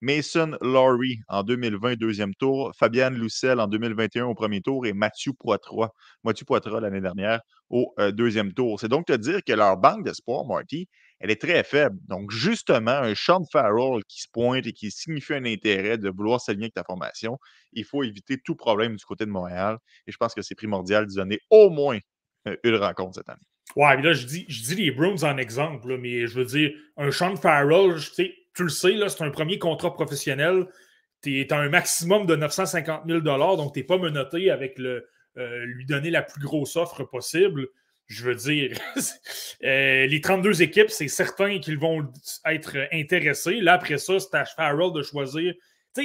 Mason Laurie en 2020, deuxième tour. Fabian Loussel en 2021 au premier tour et Mathieu Poitras, Mathieu Poitras l'année dernière au euh, deuxième tour. C'est donc te dire que leur banque d'espoir, Marty, elle est très faible. Donc, justement, un Sean Farrell qui se pointe et qui signifie un intérêt de vouloir s'aligner avec ta formation, il faut éviter tout problème du côté de Montréal. Et je pense que c'est primordial de donner au moins euh, une rencontre cette année. Ouais, mais là, je dis, je dis les Browns en exemple, mais je veux dire, un Sean Farrell, tu le sais, c'est un premier contrat professionnel. Tu à un maximum de 950 000 donc tu n'es pas menotté avec le, euh, lui donner la plus grosse offre possible. Je veux dire, euh, les 32 équipes, c'est certain qu'ils vont être intéressés. Là, après ça, c'est à Farrell de choisir.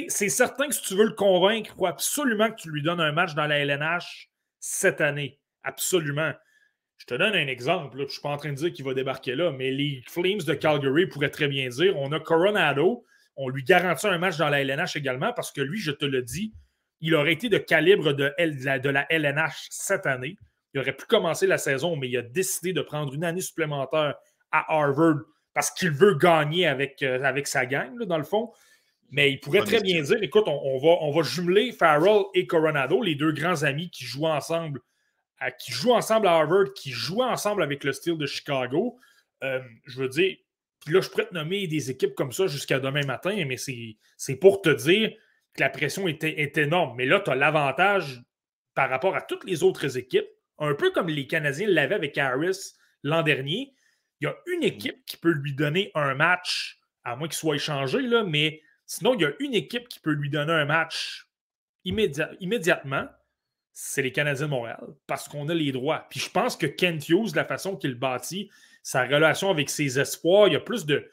C'est certain que si tu veux le convaincre, il faut absolument que tu lui donnes un match dans la LNH cette année. Absolument. Je te donne un exemple. je ne suis pas en train de dire qu'il va débarquer là, mais les Flames de Calgary pourraient très bien dire on a Coronado, on lui garantit un match dans la LNH également parce que lui, je te le dis, il aurait été de calibre de, la, LNH cette année. Il aurait pu commencer la saison, mais il a décidé de prendre une année supplémentaire à Harvard parce qu'il veut gagner avec, euh, avec sa gang, dans le fond. Mais il pourrait très bien dire écoute, on, va, on va jumeler Farrell et Coronado, les deux grands amis qui jouent ensemble qui jouent ensemble à Harvard, qui jouent ensemble avec le style de Chicago. Euh, je veux dire, là, je pourrais te nommer des équipes comme ça jusqu'à demain matin, mais c'est pour te dire que la pression est, est énorme. Mais là, tu as l'avantage par rapport à toutes les autres équipes, un peu comme les Canadiens l'avaient avec Harris l'an dernier, il y a une équipe qui peut lui donner un match, à moins qu'il soit échangé, là, mais sinon, il y a une équipe qui peut lui donner un match immédiatement, c'est les Canadiens de Montréal, parce qu'on a les droits. Puis je pense que Kent Hughes, la façon qu'il bâtit sa relation avec ses espoirs, il y a plus de.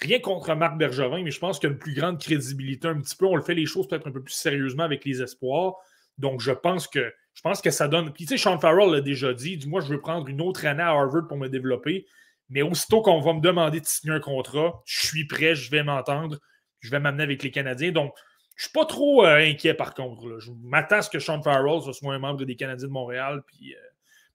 Rien contre Marc Bergevin, mais je pense qu'il y a une plus grande crédibilité un petit peu. On le fait les choses peut-être un peu plus sérieusement avec les espoirs. Donc, je pense que je pense que ça donne. Puis, tu sais, Sean Farrell l'a déjà dit. Dis-moi, je veux prendre une autre année à Harvard pour me développer. Mais aussitôt qu'on va me demander de signer un contrat, je suis prêt, je vais m'entendre, je vais m'amener avec les Canadiens. Donc, je ne suis pas trop euh, inquiet par contre. Je m'attends à ce que Sean Farrell soit un membre des Canadiens de Montréal puis, euh,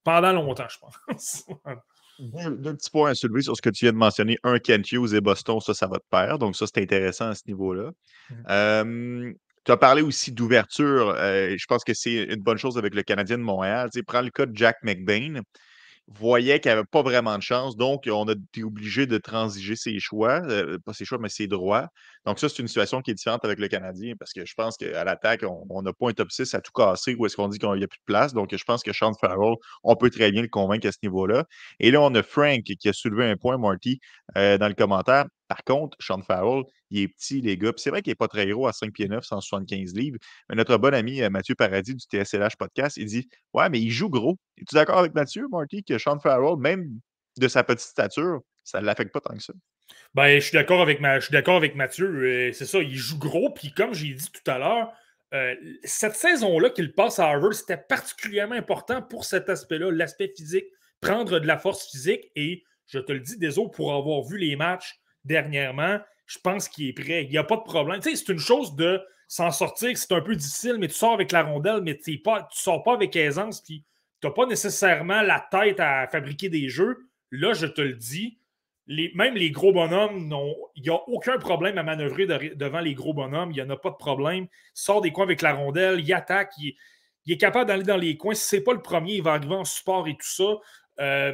pendant longtemps, je pense. Deux, petits points à soulever sur ce que tu viens de mentionner. Un, Kent Hughes et Boston, ça, ça va te perdre. Donc, ça, c'est intéressant à ce niveau-là. Mmh. tu as parlé aussi d'ouverture. Euh, je pense que c'est une bonne chose avec le Canadien de Montréal. Tu prends le cas de Jack McBain voyait qu'il n'avait pas vraiment de chance. Donc, on a été obligé de transiger ses choix, euh, pas ses choix, mais ses droits. Donc, ça, c'est une situation qui est différente avec le Canadien parce que je pense qu'à l'attaque, on n'a pas un top 6 à tout casser où est-ce qu'on dit qu'il n'y a plus de place. Donc, je pense que Sean Farrell, on peut très bien le convaincre à ce niveau-là. Et là, on a Frank qui a soulevé un point, Marty, euh, dans le commentaire. Par contre, Sean Farrell, il est petit, les gars. c'est vrai qu'il n'est pas très gros à 5 pieds 9, 175 livres. Mais notre bon ami euh, Mathieu Paradis du TSLH Podcast, il dit Ouais, mais il joue gros. Es-tu d'accord avec Mathieu, Marty, que Sean Farrell, même de sa petite stature, ça ne l'affecte pas tant que ça? Ben, je suis d'accord avec, ma... avec Mathieu. Euh, c'est ça, il joue gros. Puis comme j'ai dit tout à l'heure, euh, cette saison-là qu'il passe à Harvard, c'était particulièrement important pour cet aspect-là, l'aspect physique, prendre de la force physique. Et je te le dis, désolé pour avoir vu les matchs dernièrement, je pense qu'il est prêt. Il n'y a pas de problème. Tu sais, c'est une chose de s'en sortir, c'est un peu difficile, mais tu sors avec la rondelle, mais tu ne sors pas avec aisance, puis tu n'as pas nécessairement la tête à fabriquer des jeux. Là, je te le dis, même les gros bonhommes, il n'y a aucun problème à manœuvrer devant les gros bonhommes. Il n'y en a pas de problème. Il sort des coins avec la rondelle, il attaque, il, est capable d'aller dans les coins. Si ce n'est pas le premier, il va arriver en support et tout ça. Euh,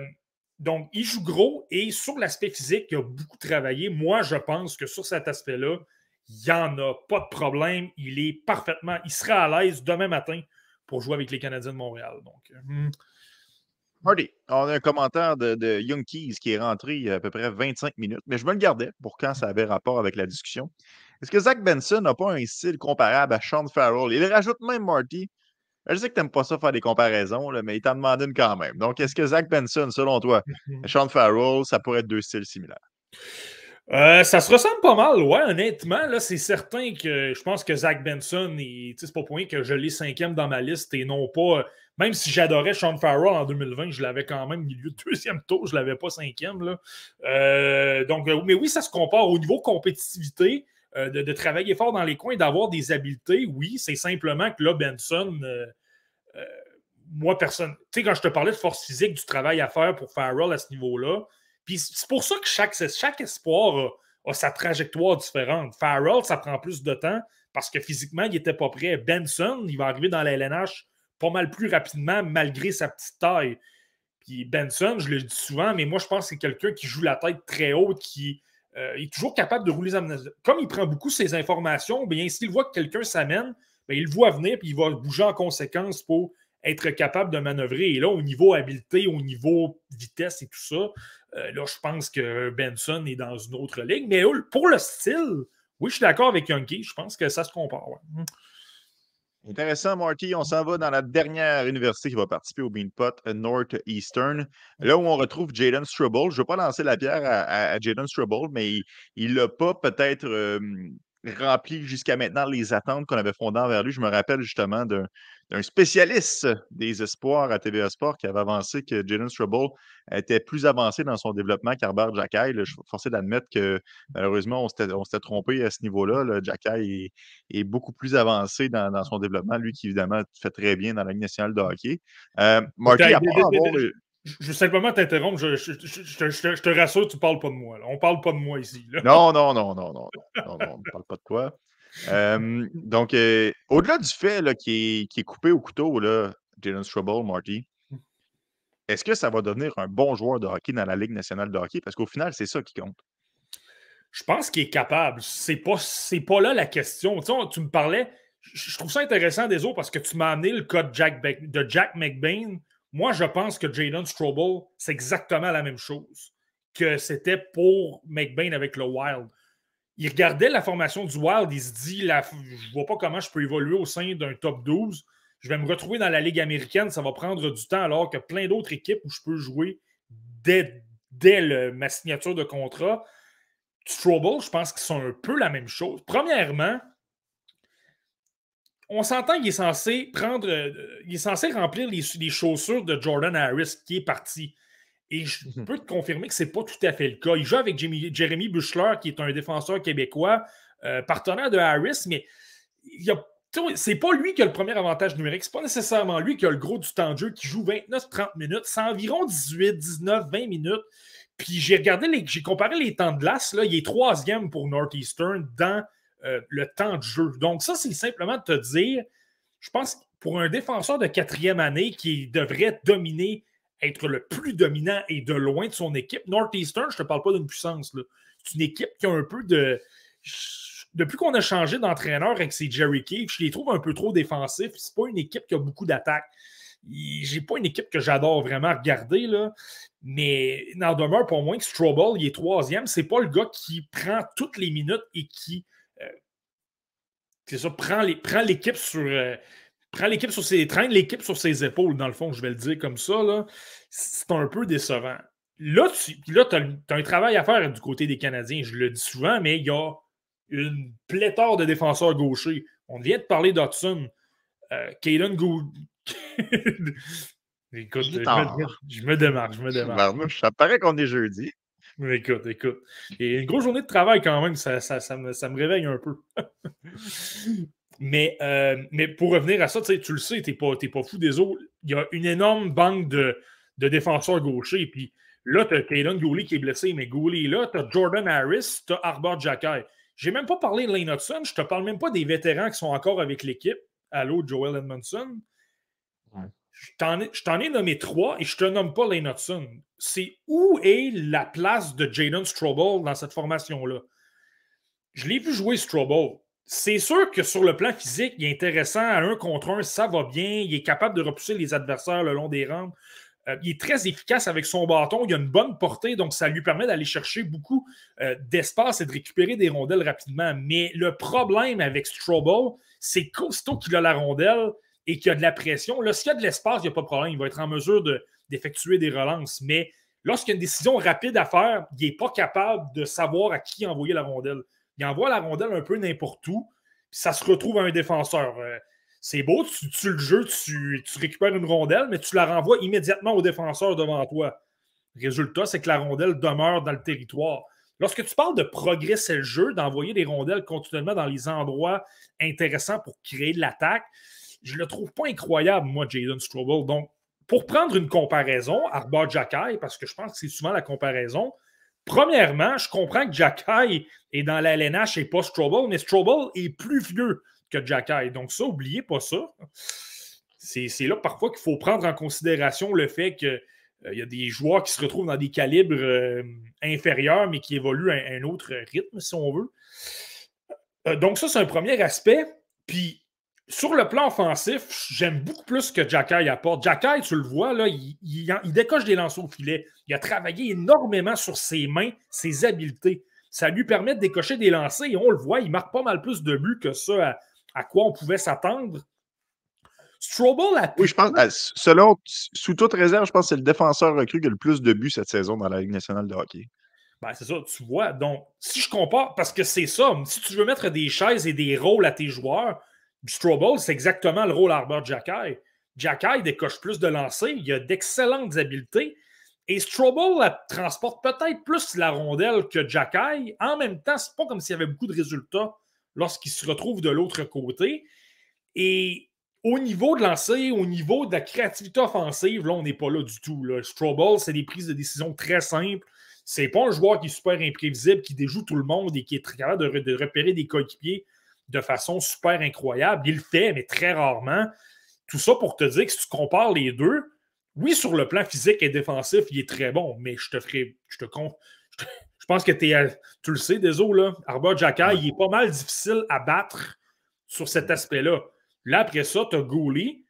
donc, il joue gros et sur l'aspect physique, il a beaucoup travaillé. Moi, je pense que sur cet aspect-là, il n'y en a pas de problème. Il est parfaitement, il sera à l'aise demain matin pour jouer avec les Canadiens de Montréal. Donc, euh, Hardy, on a un commentaire de, de Young Keys qui est rentré il y a à peu près 25 minutes, mais je me le gardais pour quand ça avait rapport avec la discussion. Est-ce que Zach Benson n'a pas un style comparable à Sean Farrell? Il rajoute même Marty je sais que tu n'aimes pas ça faire des comparaisons, là, mais il t'en demande une quand même. Donc, est-ce que Zach Benson, selon toi, mhm. Sean Farrell, ça pourrait être deux styles similaires? Euh, ça se ressemble pas mal, ouais, honnêtement. Là, c'est certain que je pense que Zach Benson, c'est pas pour rien que je l'ai cinquième dans ma liste et non pas. Même si j'adorais Sean Farrell en 2020, je l'avais quand même milieu de deuxième tour, je l'avais pas cinquième. Là. Euh, donc, euh, mais oui, ça se compare au niveau compétitivité. Euh, de, travailler fort dans les coins, d'avoir des habiletés, oui, c'est simplement que là, Benson, euh, euh, moi, personne. Tu sais, quand je te parlais de force physique, du travail à faire pour Farrell à ce niveau-là, puis c'est pour ça que chaque, chaque espoir a, sa trajectoire différente. Farrell, ça prend plus de temps parce que physiquement, il n'était pas prêt. Benson, il va arriver dans la LNH pas mal plus rapidement malgré sa petite taille. Puis Benson, je le dis souvent, mais moi, je pense que c'est quelqu'un qui joue la tête très haute, qui euh, il est toujours capable de rouler. Comme il prend beaucoup ces informations, bien, s'il voit que quelqu'un s'amène, il le voit venir puis il va bouger en conséquence pour être capable de manœuvrer. Et là, au niveau habileté, au niveau vitesse et tout ça, euh, là, je pense que Benson est dans une autre ligne. Mais pour le style, oui, je suis d'accord avec Yankee. Je pense que ça se compare. Intéressant, Marty. On s'en va dans la dernière université qui va participer au Beanpot, euh, Northeastern. Là où on retrouve Jaden Struble. Je ne veux pas lancer la pierre à, Jaden Struble, mais il n'a pas peut-être rempli jusqu'à maintenant les attentes qu'on avait fondées envers lui. Je me rappelle justement d'un un spécialiste des espoirs à TVA Sport qui avait avancé que Jalen Struble était plus avancé dans son développement qu'Arbert Jacky. Je suis forcé d'admettre que malheureusement, on s'était trompé à ce niveau-là. Là. est, est, beaucoup plus avancé dans, son développement, lui qui évidemment fait très bien dans la Ligue nationale de hockey. Euh, à Je veux simplement t'interrompre. Je, je, te rassure, tu ne parles pas de moi. On ne parle pas de moi ici. Non, non, non, non, non, non, non, on ne parle pas de toi donc, au-delà du fait qu'il est, coupé au couteau, là, Jalen Strubble, Marty, mmh. est-ce que ça va devenir un bon joueur de hockey dans la Ligue nationale de hockey? Parce qu'au final, c'est ça qui compte. Je pense qu'il est capable. C'est pas, pas là la question. Tu, me parlais, je trouve ça intéressant, des autres, parce que tu m'as amené le cas de Jack, de Jack McBain. Moi, je pense que Jaden Strobel, c'est exactement la même chose que c'était pour McBain avec le Wild. Il regardait la formation du Wild, il se dit la, je vois pas comment je peux évoluer au sein d'un top 12. Je vais me retrouver dans la Ligue américaine, ça va prendre du temps, alors que plein d'autres équipes où je peux jouer dès, dès ma signature de contrat. Strobel, je pense qu'ils sont un peu la même chose. Premièrement, on s'entend qu'il est censé prendre, euh, il est censé remplir les, chaussures de Jordan Harris qui est parti. Et je mhm. peux te confirmer que ce n'est pas tout à fait le cas. Il joue avec Jeremy Buchler, qui est un défenseur québécois, euh, partenaire de Harris, mais c'est pas lui qui a le premier avantage numérique. C'est pas nécessairement lui qui a le gros du temps de jeu, qui joue 29-30 minutes. C'est environ 18, 19, 20 minutes. Puis j'ai regardé, j'ai comparé les temps de glace. Là, il est troisième pour Northeastern dans euh, le temps de jeu. Donc, ça, c'est simplement de te dire, je pense pour un défenseur de quatrième année qui devrait dominer, être le plus dominant et de loin de son équipe, Northeastern, je ne te parle pas d'une puissance. C'est une équipe qui a un peu de. Depuis qu'on a changé d'entraîneur avec ces Jerry Cave, je les trouve un peu trop défensifs. C'est pas une équipe qui a beaucoup d'attaques. J'ai pas une équipe que j'adore vraiment regarder, là. Mais n'en pour moins que Strobel, il est troisième. C'est pas le gars qui prend toutes les minutes et qui c'est ça, prends l'équipe sur. Euh, l'équipe sur ses. Traîne l'équipe sur ses épaules, dans le fond, je vais le dire comme ça. Là. C'est un peu décevant. Là, tu as, un travail à faire du côté des Canadiens. Je le dis souvent, mais il y a une pléthore de défenseurs gauchers. On vient de parler d'Hudson. Euh, Caden Gould. Écoute, je me, je me, démarre, je me démarre. Ça paraît qu'on est jeudi. Écoute, écoute. Et une grosse journée de travail quand même, ça, me, réveille un peu. mais, euh, mais pour revenir à ça, tu le sais, tu n'es pas, pas, fou des autres. Il y a une énorme banque de, défenseurs gauchers. Puis là, tu as Kaylon Gooley qui est blessé, mais Gooley là, tu as Jordan Harris, tu as Arbor Jacky. J'ai même pas parlé de Lane Hudson, je te parle même pas des vétérans qui sont encore avec l'équipe. Allô, Joel Edmondson? Je t'en ai, nommé trois et je te nomme pas Lane Hudson. C'est où est la place de Jaden Strobel dans cette formation-là? Je l'ai vu jouer Strobel. C'est sûr que sur le plan physique, il est intéressant à un contre un, ça va bien. Il est capable de repousser les adversaires le long des rampes. Euh, il est très efficace avec son bâton. Il a une bonne portée, donc ça lui permet d'aller chercher beaucoup euh, d'espace et de récupérer des rondelles rapidement. Mais le problème avec Strobel, c'est qu'aussitôt qu'il a la rondelle, et qu'il a de la pression, là, s'il y a de l'espace, il n'y a pas de problème. Il va être en mesure d'effectuer des relances. Mais lorsqu'il y a une décision rapide à faire, il n'est pas capable de savoir à qui envoyer la rondelle. Il envoie la rondelle un peu n'importe où, puis ça se retrouve à un défenseur. Euh, c'est beau, tu tues le jeu, tu, récupères une rondelle, mais tu la renvoies immédiatement au défenseur devant toi. résultat, c'est que la rondelle demeure dans le territoire. Lorsque tu parles de progresser le jeu, d'envoyer des rondelles continuellement dans les endroits intéressants pour créer de l'attaque, je le trouve pas incroyable, moi, Jaden Strobel. Donc, pour prendre une comparaison, Arba Jacky, parce que je pense que c'est souvent la comparaison, premièrement, je comprends que Jacky est dans la LNH et pas Strobel, mais Strobel est plus vieux que Jacky. Donc, ça, oubliez pas ça. C'est là parfois qu'il faut prendre en considération le fait qu'il euh, y a des joueurs qui se retrouvent dans des calibres euh, inférieurs, mais qui évoluent à un autre rythme, si on veut. Euh, donc, ça, c'est un premier aspect. Puis, sur le plan offensif, j'aime beaucoup plus ce que Jacky apporte. Jacky, tu le vois, là, il, décoche des lancers au filet. Il a travaillé énormément sur ses mains, ses habiletés. Ça lui permet de décocher des lancers et on le voit, il marque pas mal plus de buts que ça à, quoi on pouvait s'attendre. Strobel a. Oui, je pense, euh, selon, sous toute réserve, je pense que c'est le défenseur recru qui a le plus de buts cette saison dans la Ligue nationale de hockey. Ben, c'est ça, tu vois. Donc, si je compare, parce que c'est ça, si tu veux mettre des chaises et des rôles à tes joueurs, Strobel, c'est exactement le rôle Arbor Jacky. Jacky décoche plus de lancers, il a d'excellentes habiletés. Et Strobel transporte peut-être plus la rondelle que Jacky. En même temps, c'est pas comme s'il y avait beaucoup de résultats lorsqu'il se retrouve de l'autre côté. Et au niveau de lancer, au niveau de la créativité offensive, là, on n'est pas là du tout. Là. C'est des prises de décision très simples. C'est pas un joueur qui est super imprévisible, qui déjoue tout le monde et qui est capable de, de repérer des coéquipiers de façon super incroyable. Il le fait, mais très rarement. Tout ça pour te dire que si tu compares les deux, oui, sur le plan physique et défensif, il est très bon, mais je te ferai. Je te con. Je pense que es, tu le sais, désolé, là. Arba Jacka, il est pas mal difficile à battre sur cet aspect-là. Là, après ça, tu as Gooley,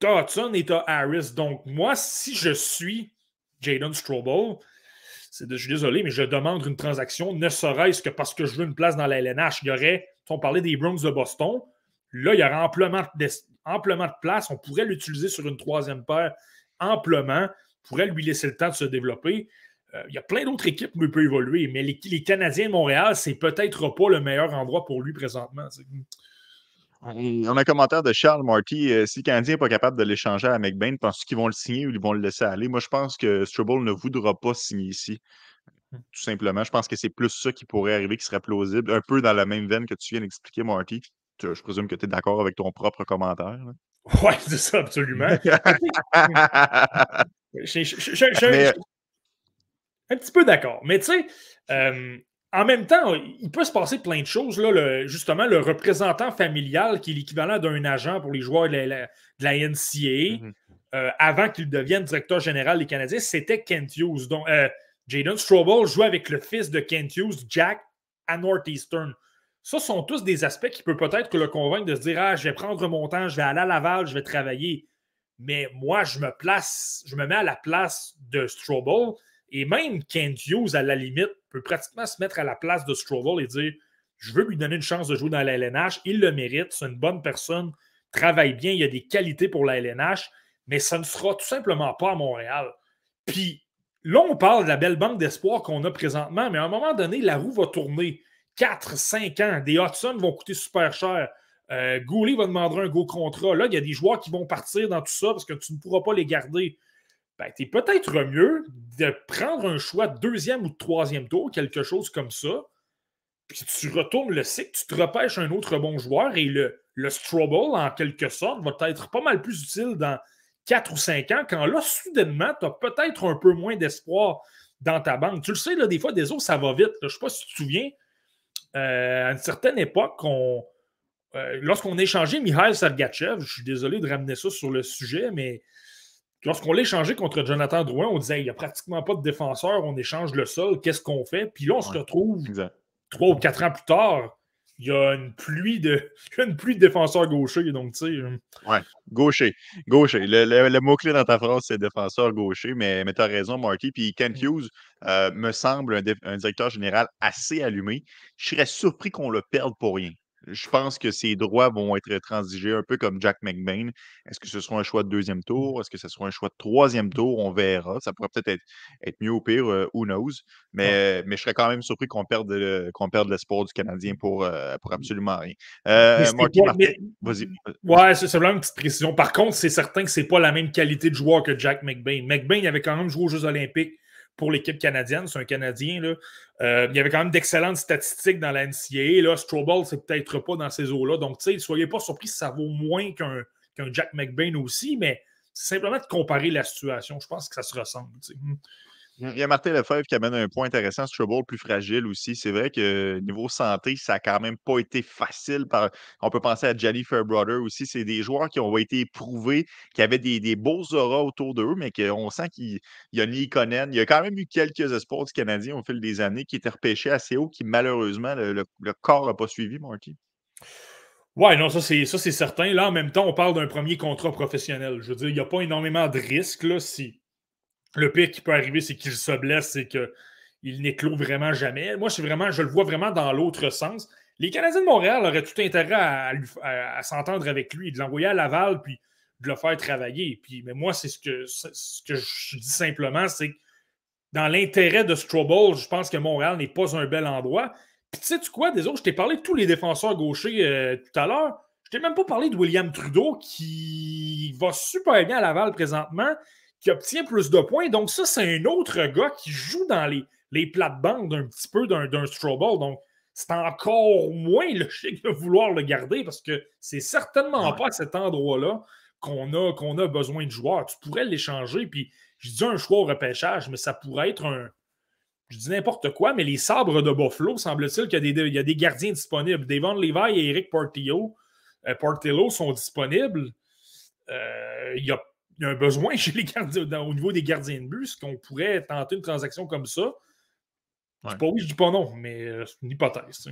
tu as Hudson et tu as Harris. Donc, moi, si je suis Jaden Strobel, je suis désolé, mais je demande une transaction, ne serait-ce que parce que je veux une place dans la LNH. Il y aurait, on parlait des Browns de Boston, là, il y aurait amplement de, place. On pourrait l'utiliser sur une troisième paire amplement, on pourrait lui laisser le temps de se développer. Euh, il y a plein d'autres équipes où il peut évoluer, mais les, Canadiens de Montréal, c'est peut-être pas le meilleur endroit pour lui présentement. On a un commentaire de Charles Marty. Euh, si le Canadien n'est pas capable de l'échanger à McBain, penses-tu qu'ils vont le signer ou ils vont le laisser aller? Moi, je pense que Struble ne voudra pas signer ici. Tout simplement. Je pense que c'est plus ça qui pourrait arriver, qui serait plausible. Un peu dans la même veine que tu viens d'expliquer, Marty. Je présume que tu es d'accord avec ton propre commentaire. Oui, c'est ça, absolument. un petit peu d'accord. Mais tu sais, euh, en même temps, il peut se passer plein de choses. Là, justement, le représentant familial, qui est l'équivalent d'un agent pour les joueurs de la, NCA, mm-hmm. euh, avant qu'il devienne directeur général des Canadiens, c'était Kent Hughes. Donc, euh, Jaden Strobel joue avec le fils de Kent Hughes, Jack, à Northeastern. Ça sont tous des aspects qui peuvent peut-être le convaincre de se dire Ah, je vais prendre mon temps, je vais aller à Laval, je vais travailler. Mais moi, je me place, je me mets à la place de Strobel et même Kent Hughes, à la limite, peut pratiquement se mettre à la place de Strovel et dire Je veux lui donner une chance de jouer dans la LNH. Il le mérite. C'est une bonne personne. Travaille bien. Il a des qualités pour la LNH. Mais ça ne sera tout simplement pas à Montréal. Puis là, on parle de la belle banque d'espoir qu'on a présentement. Mais à un moment donné, la roue va tourner. 4, 5 ans. Des Hudson vont coûter super cher. Euh, va demander un gros contrat. Là, il y a des joueurs qui vont partir dans tout ça parce que tu ne pourras pas les garder ben, peut-être mieux de prendre un choix de deuxième ou de troisième tour, quelque chose comme ça, puis tu retournes le cycle, tu te repêches un autre bon joueur et le, le en quelque sorte, va être pas mal plus utile dans 4 ou 5 ans, quand là, soudainement, tu as peut-être un peu moins d'espoir dans ta banque. Tu le sais, là, des fois, des autres, ça va vite. Je ne sais pas si tu te souviens, euh, à une certaine époque, euh, lorsqu'on a échangé Mihail Sergachev, je suis désolé de ramener ça sur le sujet, mais Lorsqu'on l'a échangé contre Jonathan Drouin, on disait il n'y a pratiquement pas de défenseur, on échange le sol, qu'est-ce qu'on fait? Puis là, on se retrouve trois ou quatre ans plus tard, il y a une pluie de, une pluie de défenseurs gauchers. Donc, tu sais. Euh, ouais, gaucher. Gaucher. Le, mot-clé dans ta phrase, c'est défenseur gaucher, mais, mais tu as raison, Marty. Puis Kent mm. Hughes euh, me semble un, directeur général assez allumé. Je serais surpris qu'on le perde pour rien. Je pense que ses droits vont être transigés un peu comme Jack McBain. Est-ce que ce sera un choix de deuxième mmh. tour? Est-ce que ce sera un choix de troisième tour? On verra. Ça pourrait peut-être être, être, mieux ou pire, euh, who knows? Mais, mais je serais quand même surpris qu'on perde, qu'on perde l'espoir du Canadien pour, euh, pour absolument rien. Euh, vas-y. Ouais, c'est vraiment une petite précision. Par contre, c'est certain que ce n'est pas la même qualité de joueur que Jack McBain. McBain il avait quand même joué aux Jeux Olympiques pour l'équipe canadienne. C'est un Canadien. Là. Euh, il y avait quand même d'excellentes statistiques dans la NCAA. Strobel, c'est peut-être pas dans ces eaux-là. Donc, tu sais, soyez pas surpris si ça vaut moins qu'un Jack McBain aussi, mais simplement de comparer la situation. Je pense que ça se ressemble. Il y a Martin Lefebvre qui amène un point intéressant, Trouble plus fragile aussi. C'est vrai que niveau santé, ça n'a quand même pas été facile. On peut penser à Jenny Fairbrother aussi. C'est des joueurs qui ont été éprouvés, qui avaient des, des beaux auras autour d'eux, mais qu'on sent qu'il y a Nikonen. Il y a quand même eu quelques espoirs du Canadien au fil des années qui étaient repêchés assez haut, qui malheureusement, le, corps n'a pas suivi, Marty. Ouais, non, ça c'est certain. Là, en même temps, on parle d'un premier contrat professionnel. Je veux dire, il n'y a pas énormément de risques là, si le pire qui peut arriver, c'est qu'il se blesse et qu'il n'éclot vraiment jamais. Moi, je, vraiment, je le vois vraiment dans l'autre sens. Les Canadiens de Montréal auraient tout intérêt à, s'entendre avec lui, de l'envoyer à Laval, puis de le faire travailler. Mais moi, c'est ce que, ce que je dis simplement, c'est que dans l'intérêt de Strobel, je pense que Montréal n'est pas un bel endroit. Puis tu sais, tu quoi, des autres, je t'ai parlé de tous les défenseurs gauchers euh, tout à l'heure. Je t'ai même pas parlé de William Trudeau qui va super bien à Laval présentement qui obtient plus de points. Donc, ça, c'est un autre gars qui joue dans les, les plates-bandes un petit peu d'un, d'un Strobel. Donc, c'est encore moins logique de vouloir le garder parce que c'est certainement pas à cet endroit-là qu'on a, qu'on a besoin de joueurs. Tu pourrais l'échanger, puis je dis un choix au repêchage, mais ça pourrait être un. Je dis n'importe quoi, mais les sabres de Buffalo, semble-t-il qu'il y a des, il y a des gardiens disponibles. Devon Levi et Eric Portillo, euh, Portillo sont disponibles. Euh, il y a y a un besoin chez les gardiens, au niveau des gardiens de but, est-ce qu'on pourrait tenter une transaction comme ça? Je dis pas oui, je dis pas non, mais euh, c'est une hypothèse.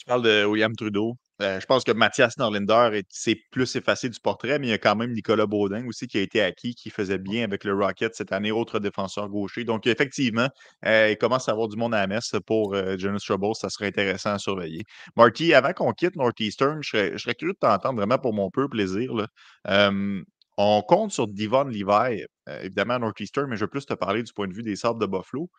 Tu parles de William Trudeau. Euh, je pense que Mathias Norlinder s'est plus effacé du portrait, mais il y a quand même Nicolas Baudin aussi qui a été acquis, qui faisait bien avec le Rocket cette année, autre défenseur gaucher. Donc, effectivement, euh, il commence à avoir du monde à la messe pour euh, Jonas Trouble. Ça serait intéressant à surveiller. Marty, avant qu'on quitte Northeastern, je serais, curieux de t'entendre vraiment pour mon peu plaisir. On compte sur Devon Levi, évidemment à Northeastern, mais je veux plus te parler du point de vue des Sables de Buffalo.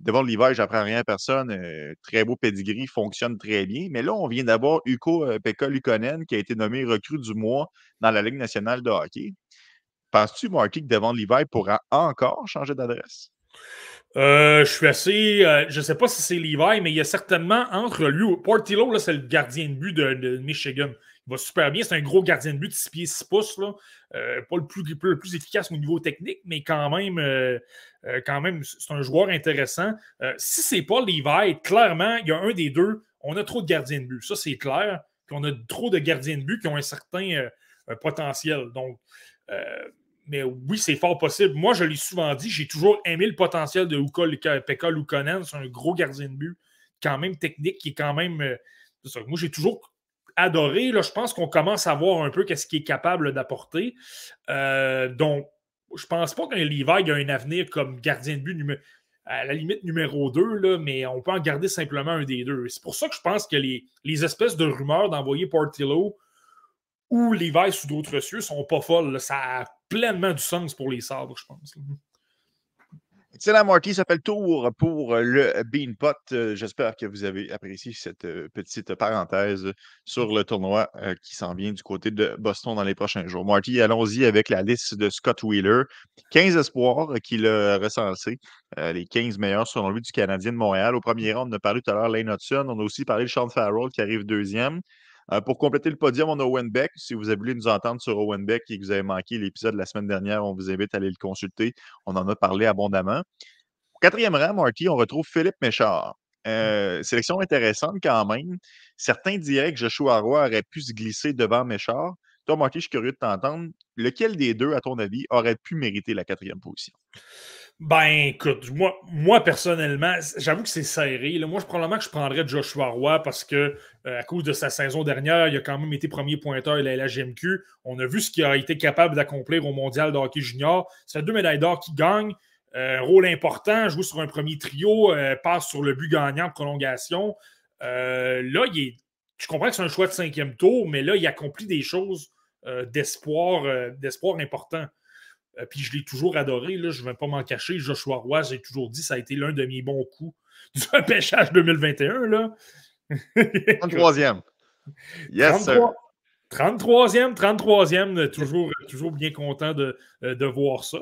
Devant l'hiver, j'apprends rien à personne. Euh, très beau pedigree, fonctionne très bien. Mais là, on vient d'avoir Uko euh, Pekka Lukonen qui a été nommé recrue du mois dans la Ligue nationale de hockey. Penses-tu, Marty, que Devon Levi pourra encore changer d'adresse? Euh, je suis assez. je ne sais pas si c'est Levi, mais il y a certainement entre lui. Portillo, c'est le gardien de but de Michigan va super bien. C'est un gros gardien de but de 6 pieds 6 pouces. Là. Euh, pas le plus, le plus, efficace au niveau technique, mais quand même, euh, euh, quand même c'est un joueur intéressant. si c'est pas Levi, clairement, il y a un des deux. On a trop de gardiens de but. Ça, c'est clair. qu'on a trop de gardiens de but qui ont un certain potentiel. Donc, mais oui, c'est fort possible. Moi, je l'ai souvent dit, j'ai toujours aimé le potentiel de Pekka Lukonen. C'est un gros gardien de but, quand même technique, qui est quand même. moi, j'ai toujours adoré. Là, je pense qu'on commence à voir un peu qu'est-ce qu'il est capable d'apporter. Euh, donc, je pense pas qu'un Levi a un avenir comme gardien de but à la limite numéro 2, là, mais on peut en garder simplement un des deux. C'est pour ça que je pense que les, les espèces de rumeurs d'envoyer Portillo ou Levi sous d'autres cieux sont pas folles. Ça a pleinement du sens pour les sabres, je pense. Excellent, Marty. Ça fait le tour pour le Beanpot. Euh, j'espère que vous avez apprécié cette euh, petite parenthèse sur le tournoi euh, qui s'en vient du côté de Boston dans les prochains jours. Marty, allons-y avec la liste de Scott Wheeler. 15 espoirs qu'il a recensés, les 15 meilleurs selon lui du Canadien de Montréal. Au premier rang, on a parlé tout à l'heure Lane Hudson. On a aussi parlé de Sean Farrell qui arrive deuxième. Euh, pour compléter le podium, on a Owen Beck. Si vous avez voulu nous entendre sur Owen Beck et que vous avez manqué l'épisode de la semaine dernière, on vous invite à aller le consulter. On en a parlé abondamment. Au quatrième rang, Marty, on retrouve Philippe Méchard. Euh, sélection intéressante quand même. Certains diraient que Joshua Roy aurait pu se glisser devant Méchard. Toi, Marty, je suis curieux de t'entendre. Lequel des deux, à ton avis, aurait pu mériter la quatrième position? Ben, écoute, moi, moi personnellement, j'avoue que c'est serré. Moi, je, probablement que je prendrais Joshua Roy parce que, euh, à cause de sa saison dernière, il a quand même été premier pointeur de la LHMQ. On a vu ce qu'il a été capable d'accomplir au mondial de hockey junior. C'est deux médailles d'or qui gagnent. Euh, rôle important, joue sur un premier trio, euh, passe sur le but gagnant prolongation. là, il je comprends que c'est un choix de cinquième tour, mais là, il accomplit des choses d'espoir, d'espoir important. Euh, puis je l'ai toujours adoré, là, je ne vais pas m'en cacher. Joshua Roy, j'ai toujours dit, ça a été l'un de mes bons coups du repêchage 2021. Là. 33e. Yes, 33, 33e, 33e, toujours, toujours bien content de, euh, de voir ça.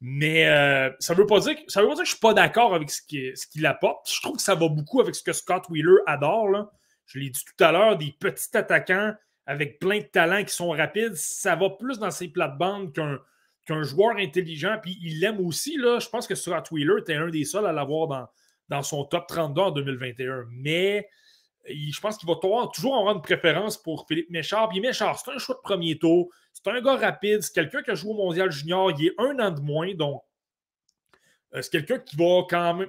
Mais euh, ça ne veut, pas dire que, ça veut pas dire que je ne suis pas d'accord avec ce qu'il ce apporte. Je trouve que ça va beaucoup avec ce que Scott Wheeler adore. Là. Je l'ai dit tout à l'heure, des petits attaquants avec plein de talents qui sont rapides. Ça va plus dans ses plates-bandes qu'un joueur intelligent, puis il l'aime aussi. Là, je pense que Stuart Wheeler était un des seuls à l'avoir dans, dans son top 32 en 2021. Mais je pense qu'il va toujours avoir une préférence pour Philippe Méchard. Puis Méchard, c'est un choix de premier tour. C'est un gars rapide. C'est quelqu'un qui a joué au Mondial Junior. Il est un an de moins. Donc, euh, c'est quelqu'un qui va quand même.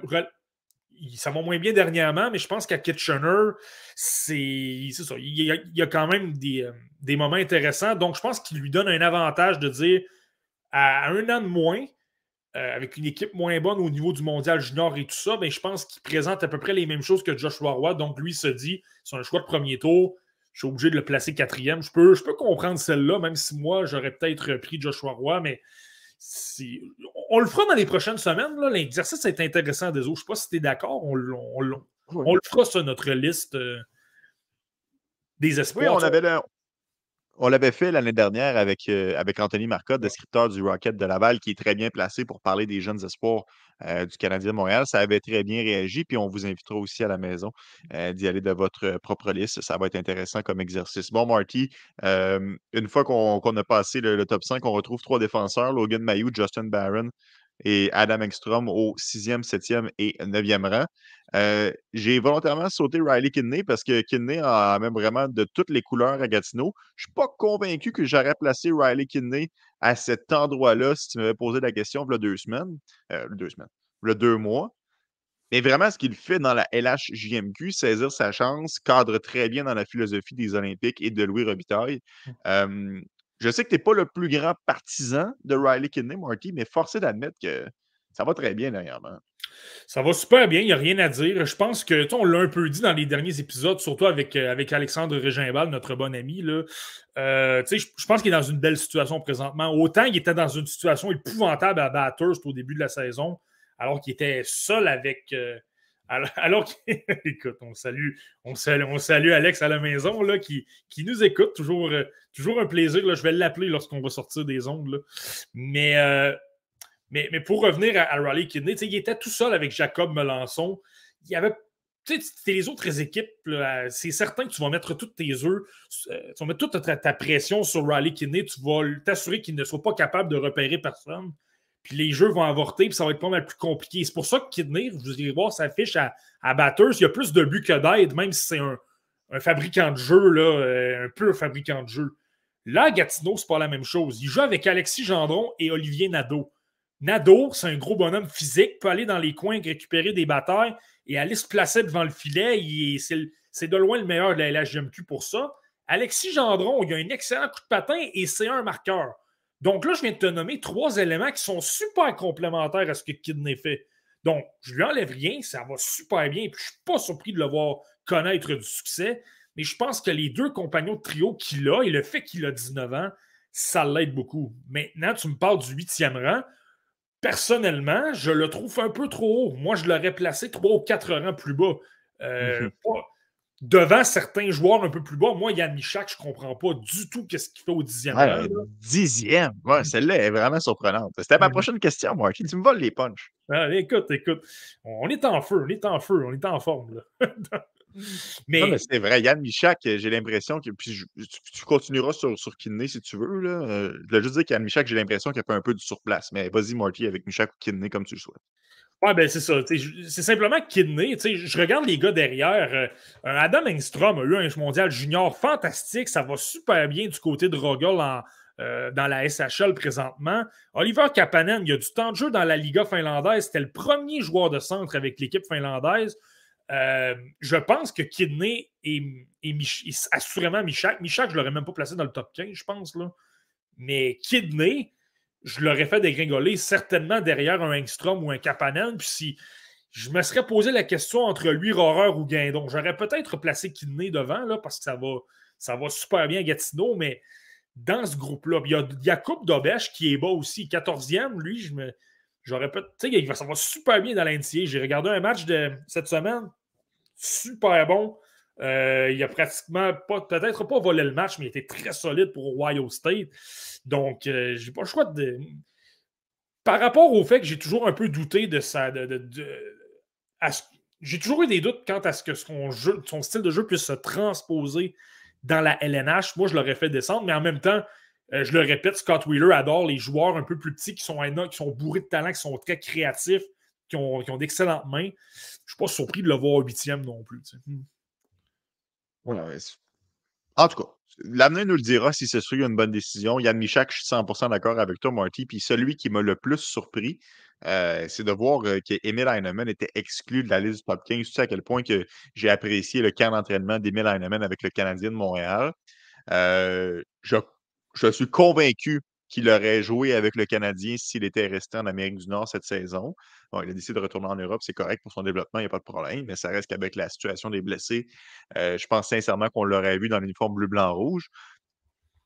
Ça va moins bien dernièrement, mais je pense qu'à Kitchener, c'est ça. Il y, a, quand même des, euh, des moments intéressants. Donc, je pense qu'il lui donne un avantage de dire à un an de moins, euh, avec une équipe moins bonne au niveau du mondial junior et tout ça, ben, je pense qu'il présente à peu près les mêmes choses que Joshua Roy. Donc, lui se dit, c'est un choix de premier tour. Je suis obligé de le placer quatrième. Je peux, je peux comprendre celle-là, même si moi, j'aurais peut-être pris Joshua Roy, mais on le fera dans les prochaines semaines. L'exercice est intéressant des autres. Je ne sais pas si tu es d'accord. On, on, le fera sur notre liste euh, des espoirs. Oui, on avait, le, on l'avait fait l'année dernière avec, euh, avec Anthony Marcotte, descripteur du Rocket de Laval, qui est très bien placé pour parler des jeunes espoirs euh, du Canadien de Montréal. Ça avait très bien réagi, puis on vous invitera aussi à la maison euh, d'y aller de votre propre liste. Ça va être intéressant comme exercice. Bon, Marty, une fois qu'on a passé le, top 5, on retrouve trois défenseurs, Logan Mayou, Justin Barron et Adam Engstrom au 6e, 7e et 9e rang. Euh, j'ai volontairement sauté Riley Kidney parce que Kidney a même vraiment de toutes les couleurs à Gatineau. Je ne suis pas convaincu que j'aurais placé Riley Kidney à cet endroit-là si tu m'avais posé la question il y a deux semaines. Euh, deux semaines. Il y a deux mois. Mais vraiment, ce qu'il fait dans la LHJMQ, saisir sa chance, cadre très bien dans la philosophie des Olympiques et de Louis Robitaille. Mmh. je sais que tu n'es pas le plus grand partisan de Riley Kidney, Marty, mais forcé d'admettre que ça va très bien dernièrement. Ça va super bien, il n'y a rien à dire. Je pense que, on l'a un peu dit dans les derniers épisodes, surtout avec, euh, avec Alexandre Régimbal, notre bon ami. Euh, je, pense qu'il est dans une belle situation présentement. Autant il était dans une situation épouvantable à Bathurst au début de la saison, alors qu'il était seul avec. Euh, alors, écoute, on salue, on salue, on salue Alex à la maison là, qui, qui nous écoute. Toujours, toujours un plaisir. Je vais l'appeler lorsqu'on va sortir des ondes. Mais mais, pour revenir à, Raleigh Kidney, il était tout seul avec Jacob Melançon. Il y avait les autres équipes, c'est certain que tu vas mettre toutes tes œufs, euh, tu vas mettre toute ta, pression sur Riley Kidney, tu vas t'assurer qu'il ne soit pas capable de repérer personne. Puis les jeux vont avorter, puis ça va être pas mal plus compliqué. C'est pour ça que Kidney, vous allez voir sa fiche à, à il y a plus de buts que d'aide, même si c'est un, fabricant de jeu, là, euh, un peu un fabricant de jeu. Là, Gatineau, c'est pas la même chose. Il joue avec Alexis Gendron et Olivier Nadeau. Nadeau, c'est un gros bonhomme physique, peut aller dans les coins récupérer des batailles et aller se placer devant le filet. C'est de loin le meilleur de la LHGMQ pour ça. Alexis Gendron, il a un excellent coup de patin et c'est un marqueur. Donc là, je viens de te nommer trois éléments qui sont super complémentaires à ce que Kidney fait. Donc, je lui enlève rien, ça va super bien. Puis je ne suis pas surpris de le voir connaître du succès. Mais je pense que les deux compagnons de trio qu'il a et le fait qu'il a 19 ans, ça l'aide beaucoup. Maintenant, tu me parles du huitième rang personnellement, je le trouve un peu trop haut. Moi, je l'aurais placé trois ou quatre rangs plus bas. Euh, mhm. devant certains joueurs un peu plus bas, moi, Yann Michak, je ne comprends pas du tout ce qu'il fait au dixième rang. Dixième? Ouais, celle-là est vraiment surprenante. C'était ma mhm. prochaine question, moi. Tu me voles les punches? Ah, écoute, écoute. On est en feu, on est en feu, on est en forme. Mais, c'est vrai, Yann Michak, euh, j'ai l'impression que. Puis tu, continueras sur, sur Kidney si tu veux. Là. Euh, je voulais juste dire qu'Yann Michak, j'ai l'impression qu'il y a un peu du surplace. Mais vas-y, Marty, avec Michak ou Kidney comme tu le souhaites. Ouais, ben c'est ça. C'est simplement Kidney. Je regarde les gars derrière. Euh, Adam Engstrom a eu un mondial junior fantastique. Ça va super bien du côté de Rogel dans la SHL présentement. Oliver Kapanen, il a du temps de jeu dans la Liga finlandaise. C'était le premier joueur de centre avec l'équipe finlandaise. Euh, je pense que Kidney et, assurément Michak. Michak, je ne l'aurais même pas placé dans le top 15, je pense. Là. Mais Kidney, je l'aurais fait dégringoler certainement derrière un Engstrom ou un Kapanen. Puis si je me serais posé la question entre lui, Rohrer ou Guindon, j'aurais peut-être placé Kidney devant là, parce que ça va, ça va super bien Gatineau, mais dans ce groupe-là, il y a Jacob Dobesch qui est bas aussi, 14e. Lui, je me. J'aurais peut Tu sais, ça va super bien dans l'NCA. J'ai regardé un match de cette semaine super bon. Euh, il a pratiquement pas, peut-être pas volé le match, mais il était très solide pour Ohio State. Donc, euh, j'ai pas le choix de. Par rapport au fait que j'ai toujours un peu douté de ça, de, j'ai toujours eu des doutes quant à ce que son style de jeu puisse se transposer dans la LNH. Moi, je l'aurais fait descendre, mais en même temps, euh, je le répète, Scott Wheeler adore les joueurs un peu plus petits qui sont, qui sont bourrés de talent, qui sont très créatifs, qui ont, d'excellentes mains je ne suis pas surpris de le voir huitième non plus. Hmm. en tout cas, l'avenir nous le dira si ce serait une bonne décision. Yann Michak, je suis 100% d'accord avec toi, Marty. Puis celui qui m'a le plus surpris, euh, c'est de voir euh, qu'Emile Heinemann était exclu de la liste du top 15. Tu sais à quel point que j'ai apprécié le camp d'entraînement d'Emile Heinemann avec le Canadien de Montréal. Euh, je suis convaincu qu'il aurait joué avec le Canadien s'il était resté en Amérique du Nord cette saison. Bon, il a décidé de retourner en Europe, c'est correct pour son développement, il n'y a pas de problème, mais ça reste qu'avec la situation des blessés, euh, je pense sincèrement qu'on l'aurait vu dans l'uniforme bleu-blanc-rouge.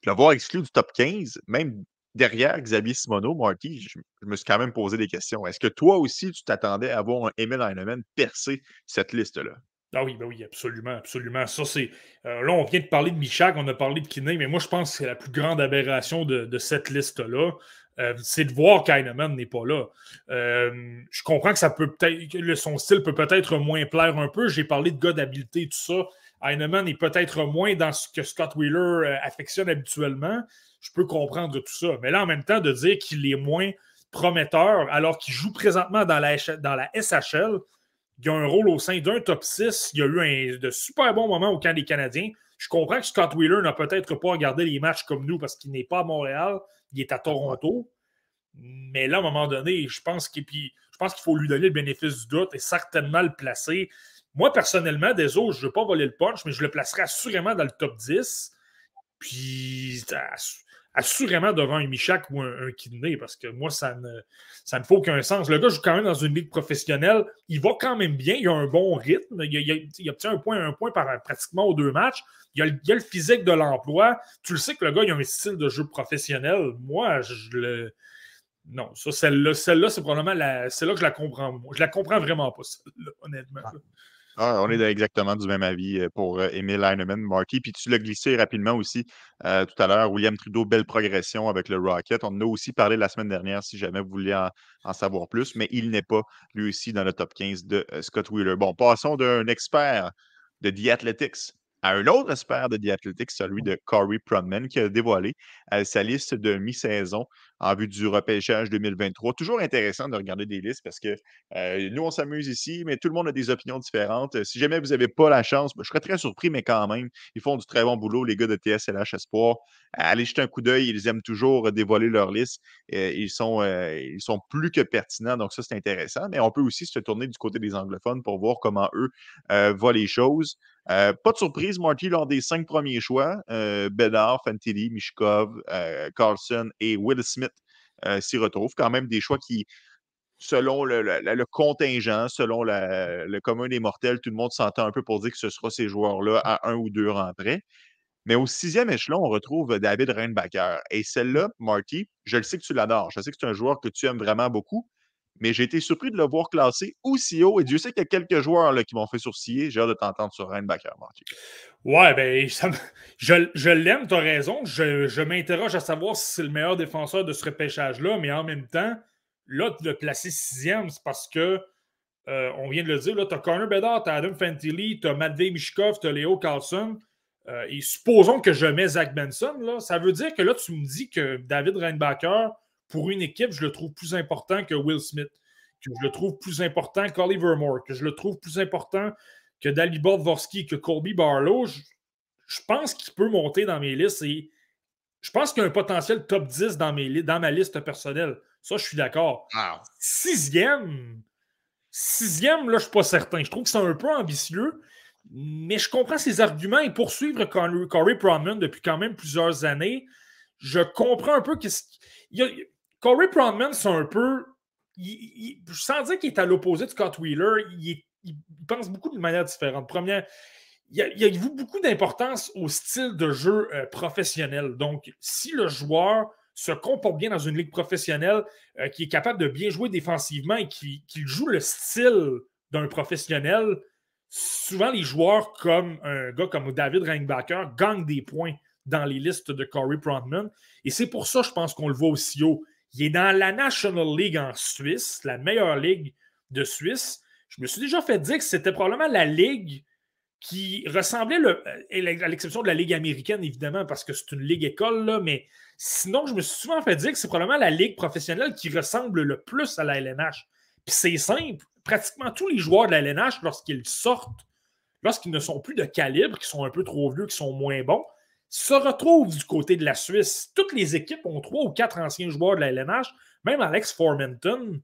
L'avoir exclu du top 15, même derrière Xavier Simoneau, Marty, je, me suis quand même posé des questions. Est-ce que toi aussi, tu t'attendais à voir un Emile Heinemann percer cette liste-là? Ah oui, ben oui, absolument, absolument. Ça, c'est. Euh, là, on vient de parler de Michak, on a parlé de Kinney, mais moi, je pense que la plus grande aberration de, cette liste-là. Euh, c'est de voir qu'Heinemann n'est pas là. Euh, je comprends que ça peut peut-être. Son style peut peut-être moins plaire un peu. J'ai parlé de gars d'habileté, tout ça. Heinemann est peut-être moins dans ce que Scott Wheeler affectionne habituellement. Je peux comprendre tout ça. Mais là, en même temps, de dire qu'il est moins prometteur alors qu'il joue présentement dans la, dans la SHL, il a un rôle au sein d'un top 6. Il y a eu un, de super bons moments au camp des Canadiens. Je comprends que Scott Wheeler n'a peut-être pas regardé les matchs comme nous parce qu'il n'est pas à Montréal, il est à Toronto. Mais là, à un moment donné, je pense qu'il faut lui donner le bénéfice du doute et certainement le placer. Moi, personnellement, des autres, je ne veux pas voler le punch, mais je le placerai assurément dans le top 10. Puis, assurément devant un Michak ou un, un parce que moi, ça ne, ça fait aucun sens. Le gars joue quand même dans une ligue professionnelle. Il va quand même bien. Il a un bon rythme. Il, obtient un point, un point par pratiquement aux deux matchs. Il a, a le physique de l'emploi. Tu le sais que le gars, il a un style de jeu professionnel. Moi, je le. Non, ça, celle-là, celle-là, c'est probablement la, c'est là que je la comprends. Je la comprends vraiment pas, celle-là, honnêtement. Ah. Ah, on est exactement du même avis euh, pour euh, Emile Heinemann, Marky. Puis tu l'as glissé rapidement aussi euh, tout à l'heure. William Trudeau, belle progression avec le Rocket. On en a aussi parlé la semaine dernière si jamais vous vouliez en, savoir plus, mais il n'est pas lui aussi dans le top 15 de Scott Wheeler. Bon, passons d'un expert de The Athletics à un autre expert de The Athletics, celui de Corey Prudman, qui a dévoilé sa liste de mi-saison en vue du repêchage 2023. Toujours intéressant de regarder des listes parce que euh, nous, on s'amuse ici, mais tout le monde a des opinions différentes. Si jamais vous n'avez pas la chance, ben, je serais très surpris, mais quand même, ils font du très bon boulot, les gars de TSLH Espoir. Allez jeter un coup d'œil, ils aiment toujours dévoiler leur liste. ils, sont, euh, ils sont plus que pertinents, donc ça, c'est intéressant. Mais on peut aussi se tourner du côté des anglophones pour voir comment eux euh, voient les choses. pas de surprise, Marty, lors des cinq premiers choix, Bedard, Fantilli, Mishkov, Carlson et Will Smith euh, s'y retrouvent. Quand même des choix qui, selon le, contingent, selon le commun des mortels, tout le monde s'entend un peu pour dire que ce sera ces joueurs-là à un ou deux près. Mais au sixième échelon, on retrouve David Reinbacher. Et celle-là, Marty, je le sais que tu l'adores. Je sais que c'est un joueur que tu aimes vraiment beaucoup. Mais j'ai été surpris de le voir classé aussi haut. Et Dieu sait qu'il y a quelques joueurs là, qui m'ont fait sourciller. J'ai hâte de t'entendre sur Reinbacher, Marty. Ouais, ben, je, je l'aime, tu as raison. Je, m'interroge à savoir si c'est le meilleur défenseur de ce repêchage-là, mais en même temps, là, de le placer sixième, c'est parce que, euh, on vient de le dire, tu as Connor Bedard, tu as Adam Fantilli, tu as Matvey Mishkov, tu as Léo Carlson. Euh, et supposons que je mets Zach Benson, là, ça veut dire que là, tu me dis que David Reinbacher, pour une équipe, je le trouve plus important que Will Smith, que je le trouve plus important qu'Oliver Moore, que je le trouve plus important que Dalibor Dvorsky, que Colby Barlow, je, pense qu'il peut monter dans mes listes et je pense qu'il y a un potentiel top 10 dans, mes, dans ma liste personnelle. Ça, je suis d'accord. Sixième, sixième, là, je ne suis pas certain. Je trouve que c'est un peu ambitieux, mais je comprends ses arguments et poursuivre Corey Pronman depuis quand même plusieurs années. Je comprends un peu que. Corey Pronman, c'est un peu. Il, je sens dire qu'il est à l'opposé de Scott Wheeler. Il il, pense beaucoup de manière différente. Première, il y a, il beaucoup d'importance au style de jeu euh, professionnel. Donc, si le joueur se comporte bien dans une ligue professionnelle, euh, qui est capable de bien jouer défensivement et qui, joue le style d'un professionnel, souvent les joueurs comme un gars comme David Ringbacker gagnent des points dans les listes de Corey Prontman. Et c'est pour ça, je pense qu'on le voit aussi haut. Il est dans la National League en Suisse, la meilleure ligue de Suisse je me suis déjà fait dire que c'était probablement la ligue qui ressemblait, le, à l'exception de la ligue américaine, évidemment, parce que c'est une ligue école, là, mais sinon, je me suis souvent fait dire que c'est probablement la ligue professionnelle qui ressemble le plus à la LNH. Puis c'est simple, pratiquement tous les joueurs de la LNH, lorsqu'ils sortent, lorsqu'ils ne sont plus de calibre, qui sont un peu trop vieux, qui sont moins bons, se retrouvent du côté de la Suisse. Toutes les équipes ont trois ou quatre anciens joueurs de la LNH, même Alex Formenton,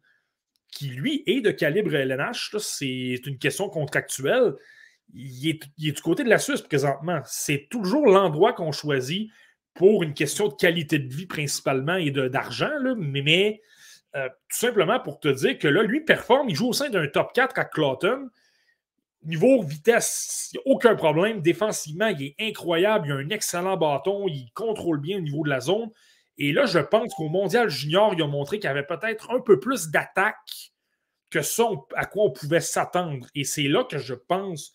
qui lui est de calibre LNH, c'est une question contractuelle. Il est, du côté de la Suisse présentement. C'est toujours l'endroit qu'on choisit pour une question de qualité de vie principalement et d'argent, mais, euh, tout simplement pour te dire que là, lui performe, il joue au sein d'un top 4 à Clowton. Niveau vitesse, il n'y a aucun problème. Défensivement, il est incroyable. Il a un excellent bâton. Il contrôle bien au niveau de la zone. Et là, je pense qu'au Mondial Junior, il a montré qu'il avait peut-être un peu plus d'attaque que ça à quoi on pouvait s'attendre. Et c'est là que je pense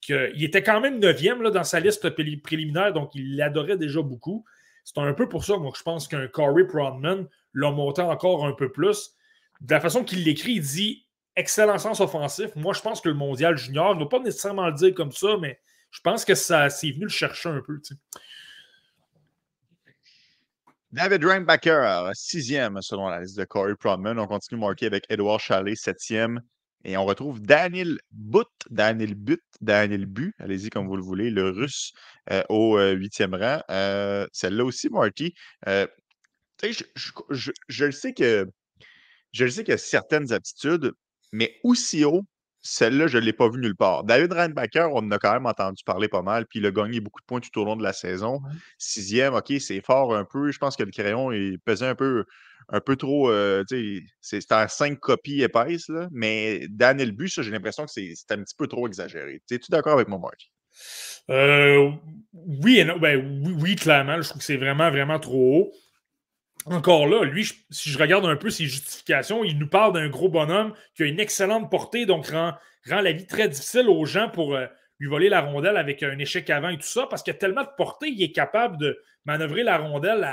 qu'il était quand même neuvième dans sa liste préliminaire, donc il l'adorait déjà beaucoup. C'est un peu pour ça, que je pense qu'un Corey Prodman l'a monté encore un peu plus. De la façon qu'il l'écrit, il dit excellent sens offensif. Moi, je pense que le mondial junior, il ne va pas nécessairement le dire comme ça, mais je pense que ça c'est venu le chercher un peu. David Rainbacker, sixième selon la liste de Corey Prodman. On continue marqué avec Edouard Chalet, septième. Et on retrouve Daniel But, Daniel But, Daniel Bu, allez-y comme vous le voulez, le russe euh, au euh, huitième rang. Euh, celle-là aussi, Marty. je, je, je, le sais que je le sais qu'il a certaines aptitudes, mais aussi haut, celle-là, je ne l'ai pas vue nulle part. David Reinbacker, on en a quand même entendu parler pas mal, puis il a gagné beaucoup de points tout au long de la saison. Sixième, OK, c'est fort un peu. Je pense que le crayon, il pesait un peu, un peu trop. Euh, c'est à cinq copies épaisses, là, mais Daniel Bus, j'ai l'impression que c'est un petit peu trop exagéré. Es-tu d'accord avec moi, Mark? Euh, oui, ben, oui, oui, clairement. Je trouve que c'est vraiment, vraiment trop haut encore là, lui, si je regarde un peu ses justifications, il nous parle d'un gros bonhomme qui a une excellente portée, donc rend, rend la vie très difficile aux gens pour euh, lui voler la rondelle avec un échec avant et tout ça, parce qu'il a tellement de portée, il est capable de manœuvrer la rondelle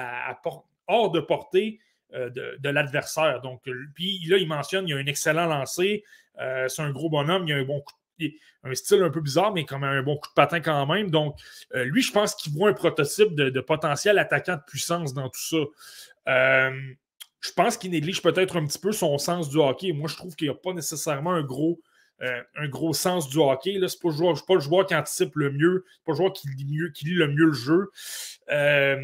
hors de portée euh, de, l'adversaire. Donc, puis là, il mentionne qu'il a un excellent lancer, euh, c'est un gros bonhomme, il a un bon coup un style un peu bizarre, mais quand même un bon coup de patin quand même. Donc, lui, je pense qu'il voit un prototype de, potentiel attaquant de puissance dans tout ça. Euh, je pense qu'il néglige peut-être un petit peu son sens du hockey. Moi, je trouve qu'il n'y a pas nécessairement un gros, euh, un gros sens du hockey. Ce n'est pas, le joueur qui anticipe le mieux, pas le joueur qui lit, mieux, qui lit le mieux le jeu. Euh,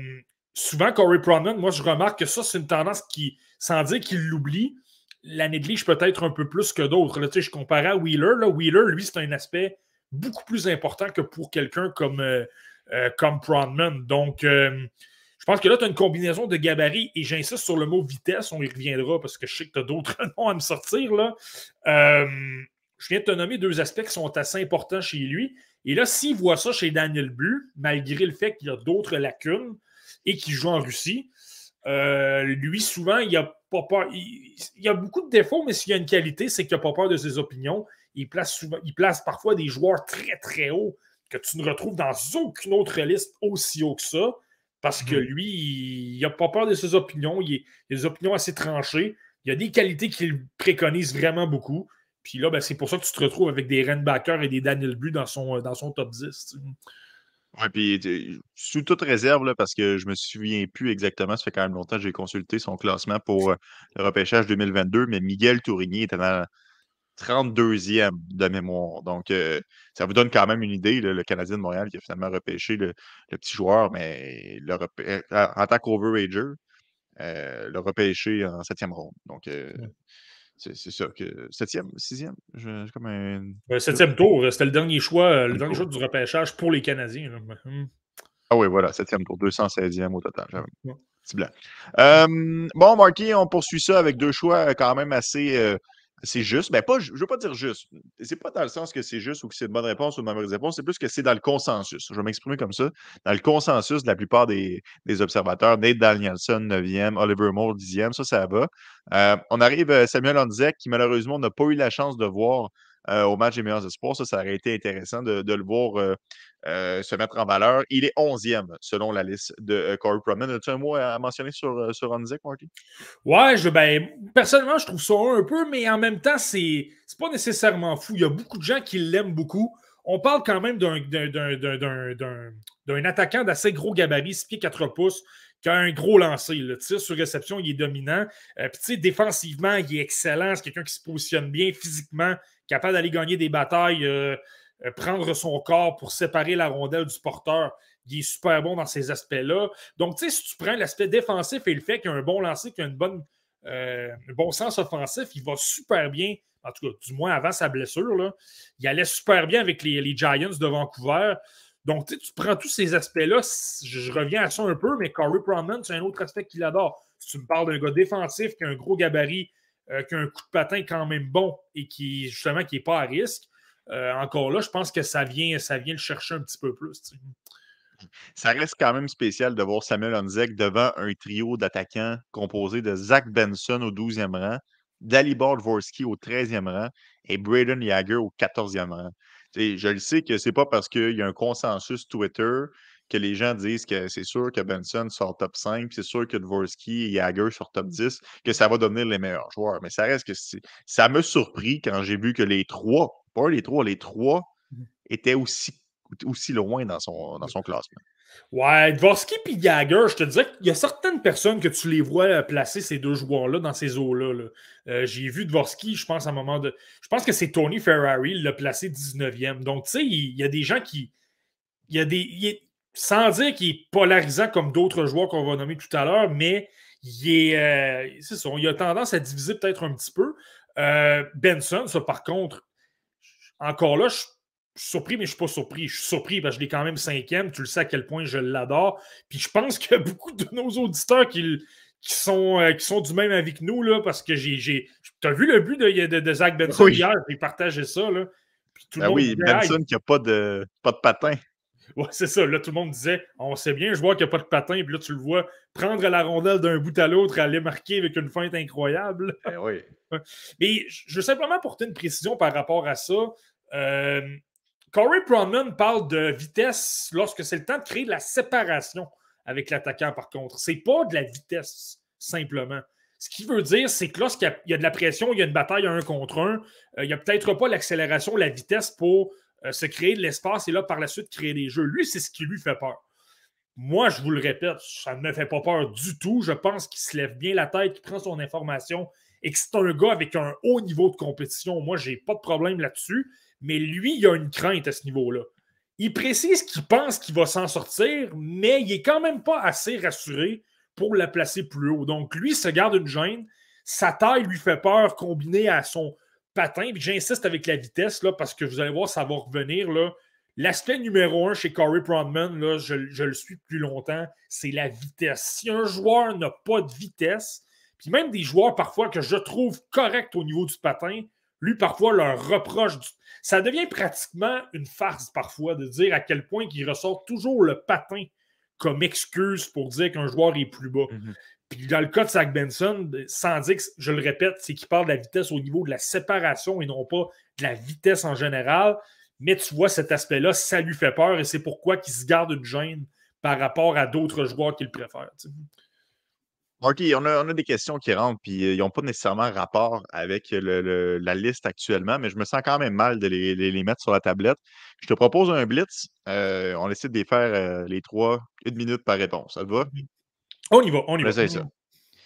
souvent, Corey Pronman, moi, je remarque que ça, c'est une tendance qui, sans dire qu'il l'oublie, la néglige peut-être un peu plus que d'autres. Je comparais à Wheeler. Là. Wheeler, lui, c'est un aspect beaucoup plus important que pour quelqu'un comme, comme Pronman. Donc, je pense que là, tu as une combinaison de gabarits et j'insiste sur le mot vitesse, on y reviendra parce que je sais que tu as d'autres noms à me sortir. Là. Euh, je viens de te nommer deux aspects qui sont assez importants chez lui. Et là, s'il voit ça chez Daniel Bu, malgré le fait qu'il a d'autres lacunes et qu'il joue en Russie, euh, lui, souvent, il a pas peur. Il, y a beaucoup de défauts, mais s'il a une qualité, c'est qu'il n'a pas peur de ses opinions. Il place, souvent, il place parfois des joueurs très, très hauts que tu ne retrouves dans aucune autre liste aussi haut que ça. Parce que mhm. lui, il n'a pas peur de ses opinions. Il, a des opinions assez tranchées. Il y a des qualités qu'il préconise vraiment beaucoup. Puis là, ben, c'est pour ça que tu te retrouves avec des Renbacker et des Daniel Bu dans son, dans son top 10. Oui, puis sous toute réserve, là, parce que je me souviens plus exactement, ça fait quand même longtemps que j'ai consulté son classement pour euh, le repêchage 2022, mais Miguel Tourigny était dans, 32e de mémoire. Donc, euh, ça vous donne quand même une idée, le Canadien de Montréal qui a finalement repêché le, petit joueur, mais le euh, en tant qu'overager, euh, le repêché en septième ronde. Donc, euh, c'est ça. Que, septième, sixième? Je, comme un... septième tour, c'était le dernier choix, le dernier choix du repêchage pour les Canadiens. Hmm. Ah oui, voilà, septième tour, 216e au total. C'est blanc. bon, Marky, on poursuit ça avec deux choix quand même assez c'est juste. Ben pas, je ne veux pas dire juste. C'est pas dans le sens que c'est juste ou que c'est une bonne réponse ou mauvaise réponse. C'est plus que c'est dans le consensus. Je vais m'exprimer comme ça. Dans le consensus de la plupart des, observateurs, Nate Danielson, 9e, Oliver Moore, 10e, ça, ça va. Euh, on arrive à Samuel Onzek, qui malheureusement n'a pas eu la chance de voir euh, au match des meilleurs espoirs. Ça, ça aurait été intéressant de, le voir euh, euh, se mettre en valeur. Il est 11e selon la liste de Corey Proman. As-tu un mot à mentionner sur, sur Marty? Ouais, ben, personnellement, je trouve ça un peu, mais en même temps, c'est pas nécessairement fou. Il y a beaucoup de gens qui l'aiment beaucoup. On parle quand même d'un attaquant d'assez gros gabarit, 6 pieds 4 pouces, qui a un gros lancer. Le tir sur réception, il est dominant. Puis, défensivement, il est excellent. C'est quelqu'un qui se positionne bien physiquement capable d'aller gagner des batailles, euh, euh, prendre son corps pour séparer la rondelle du porteur. Il est super bon dans ces aspects-là. Donc, tu sais, si tu prends l'aspect défensif et le fait qu'il a un bon lancer, qu'il a euh, un bon sens offensif, il va super bien, en tout cas, du moins avant sa blessure. Il allait super bien avec les, Giants de Vancouver. Donc, tu prends tous ces aspects-là. Je, reviens à ça un peu, mais Corey Proman, c'est un autre aspect qu'il adore. Si tu me parles d'un gars défensif qui a un gros gabarit, euh, qui a un coup de patin quand même bon et qui, justement, qui n'est pas à risque, euh, encore là, je pense que ça vient, ça vient le chercher un petit peu plus. Ça reste quand même spécial de voir Samuel Onzek devant un trio d'attaquants composé de Zach Benson au 12e rang, Dalibor Dvorsky au 13e rang et Braden Yager au 14e rang. je le sais que c'est pas parce qu'il y a un consensus Twitter que les gens disent que c'est sûr que Benson sort top 5, c'est sûr que Dvorsky et Jagger sur top 10, que ça va devenir les meilleurs joueurs. Mais ça reste que ça me surpris quand j'ai vu que les trois, pas les trois, les trois mmh. étaient aussi, aussi loin dans son, dans son classement. Ouais, Dvorsky et Jagger, je te disais qu'il y a certaines personnes que tu les vois euh, placer ces deux joueurs-là dans ces eaux-là. Euh, j'ai vu Dvorsky, je pense, à un moment de. Je pense que c'est Tony Ferrari, il l'a placé 19e. Donc, tu sais, il y a des gens qui. Il y a des sans dire qu'il est polarisant comme d'autres joueurs qu'on va nommer tout à l'heure, mais il est. Euh, c'est ça, il a tendance à diviser peut-être un petit peu. Euh, Benson, ça, par contre, encore là, je suis surpris, mais je ne suis pas surpris. Je suis surpris parce que je l'ai quand même cinquième. Tu le sais à quel point je l'adore. Puis je pense qu'il y a beaucoup de nos auditeurs qui, qui, sont, euh, qui sont du même avis que nous, là, parce que j'ai. Tu as vu le but de, de, Zach Benson hier? J'ai partagé ça. Là. Ben oui, Benson qui n'a pas de, pas de patin. Ouais, c'est ça. Là, tout le monde disait on sait bien, je vois qu'il n'y a pas de patin. Puis là, tu le vois prendre la rondelle d'un bout à l'autre, aller marquer avec une feinte incroyable. Oui. Mais je veux simplement apporter une précision par rapport à ça. Euh, Corey Pronman parle de vitesse lorsque c'est le temps de créer de la séparation avec l'attaquant, par contre. C'est pas de la vitesse, simplement. Ce qui veut dire, c'est que lorsqu'il y, a de la pression, il y a une bataille un contre un, euh, il n'y a peut-être pas l'accélération, la vitesse pour euh, se créer de l'espace et là, par la suite, créer des jeux. Lui, c'est ce qui lui fait peur. Moi, je vous le répète, ça ne me fait pas peur du tout. Je pense qu'il se lève bien la tête, qu'il prend son information et que c'est un gars avec un haut niveau de compétition. Moi, je n'ai pas de problème là-dessus. Mais lui, il a une crainte à ce niveau-là. Il précise qu'il pense qu'il va s'en sortir, mais il n'est quand même pas assez rassuré pour la placer plus haut. Donc, lui, se garde une gêne. Sa taille lui fait peur combiné à son patin. j'insiste avec la vitesse, parce que vous allez voir, ça va revenir. L'aspect numéro un chez Corey Prodman, là, je, le suis depuis longtemps, c'est la vitesse. Si un joueur n'a pas de vitesse, puis même des joueurs parfois que je trouve corrects au niveau du patin, lui parfois leur reproche. Ça devient pratiquement une farce parfois de dire à quel point il ressort toujours le patin comme excuse pour dire qu'un joueur est plus bas. Mhm. Puis dans le cas de Zach Benson, sans dire que, je le répète, c'est qu'il parle de la vitesse au niveau de la séparation et non pas de la vitesse en général. Mais tu vois, cet aspect-là, ça lui fait peur et c'est pourquoi qu'il se garde une gêne par rapport à d'autres joueurs qu'il préfère. OK, on a, des questions qui rentrent, puis euh, ils n'ont pas nécessairement rapport avec la liste actuellement, mais je me sens quand même mal de les, mettre sur la tablette. Je te propose un blitz. Euh, on essaie de les faire euh, les trois, une minute par réponse. Ça te va? On y va, on y va. ça.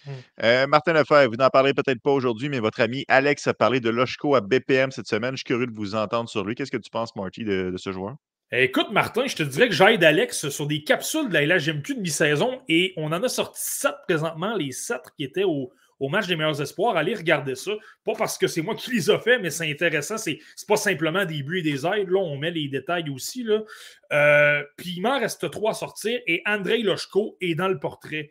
Mmh. Mmh. Martin Lefebvre, vous n'en parlerez peut-être pas aujourd'hui, mais votre ami Alex a parlé de Loshko à BPM cette semaine. Je suis curieux de vous entendre sur lui. Qu'est-ce que tu penses, Marty, de ce joueur? Écoute, Martin, je te dirais que j'aide Alex sur des capsules de la LHMQ de mi-saison et on en a sorti sept présentement, les sept qui étaient au, match des meilleurs espoirs. Allez regarder ça. Pas parce que c'est moi qui les ai fait, mais c'est intéressant. C'est, pas simplement des buts et des aides. Là, on met les détails aussi. Là. Euh, puis il m'en reste trois à sortir et Andrei Lochko est dans le portrait.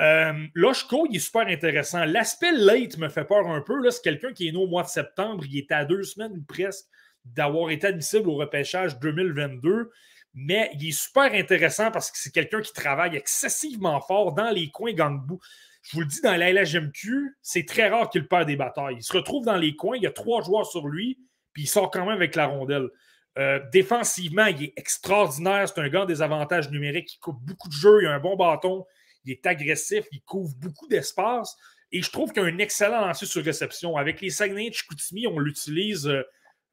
Euh, Lochko, il est super intéressant. L'aspect late me fait peur un peu. C'est quelqu'un qui est né au mois de septembre. Il est à deux semaines presque d'avoir été admissible au repêchage 2022. Mais il est super intéressant parce que c'est quelqu'un qui travaille excessivement fort dans les coins gangbu. Je vous le dis, dans la LHMQ, c'est très rare qu'il perd des batailles. Il se retrouve dans les coins, il y a trois joueurs sur lui, puis il sort quand même avec la rondelle. Euh, défensivement, il est extraordinaire. C'est un gars des avantages numériques. Il coupe beaucoup de jeux, il a un bon bâton, il est agressif, il couvre beaucoup d'espace. Et je trouve qu'il a un excellent lancer sur réception. Avec les Saguenay de on l'utilise. Euh,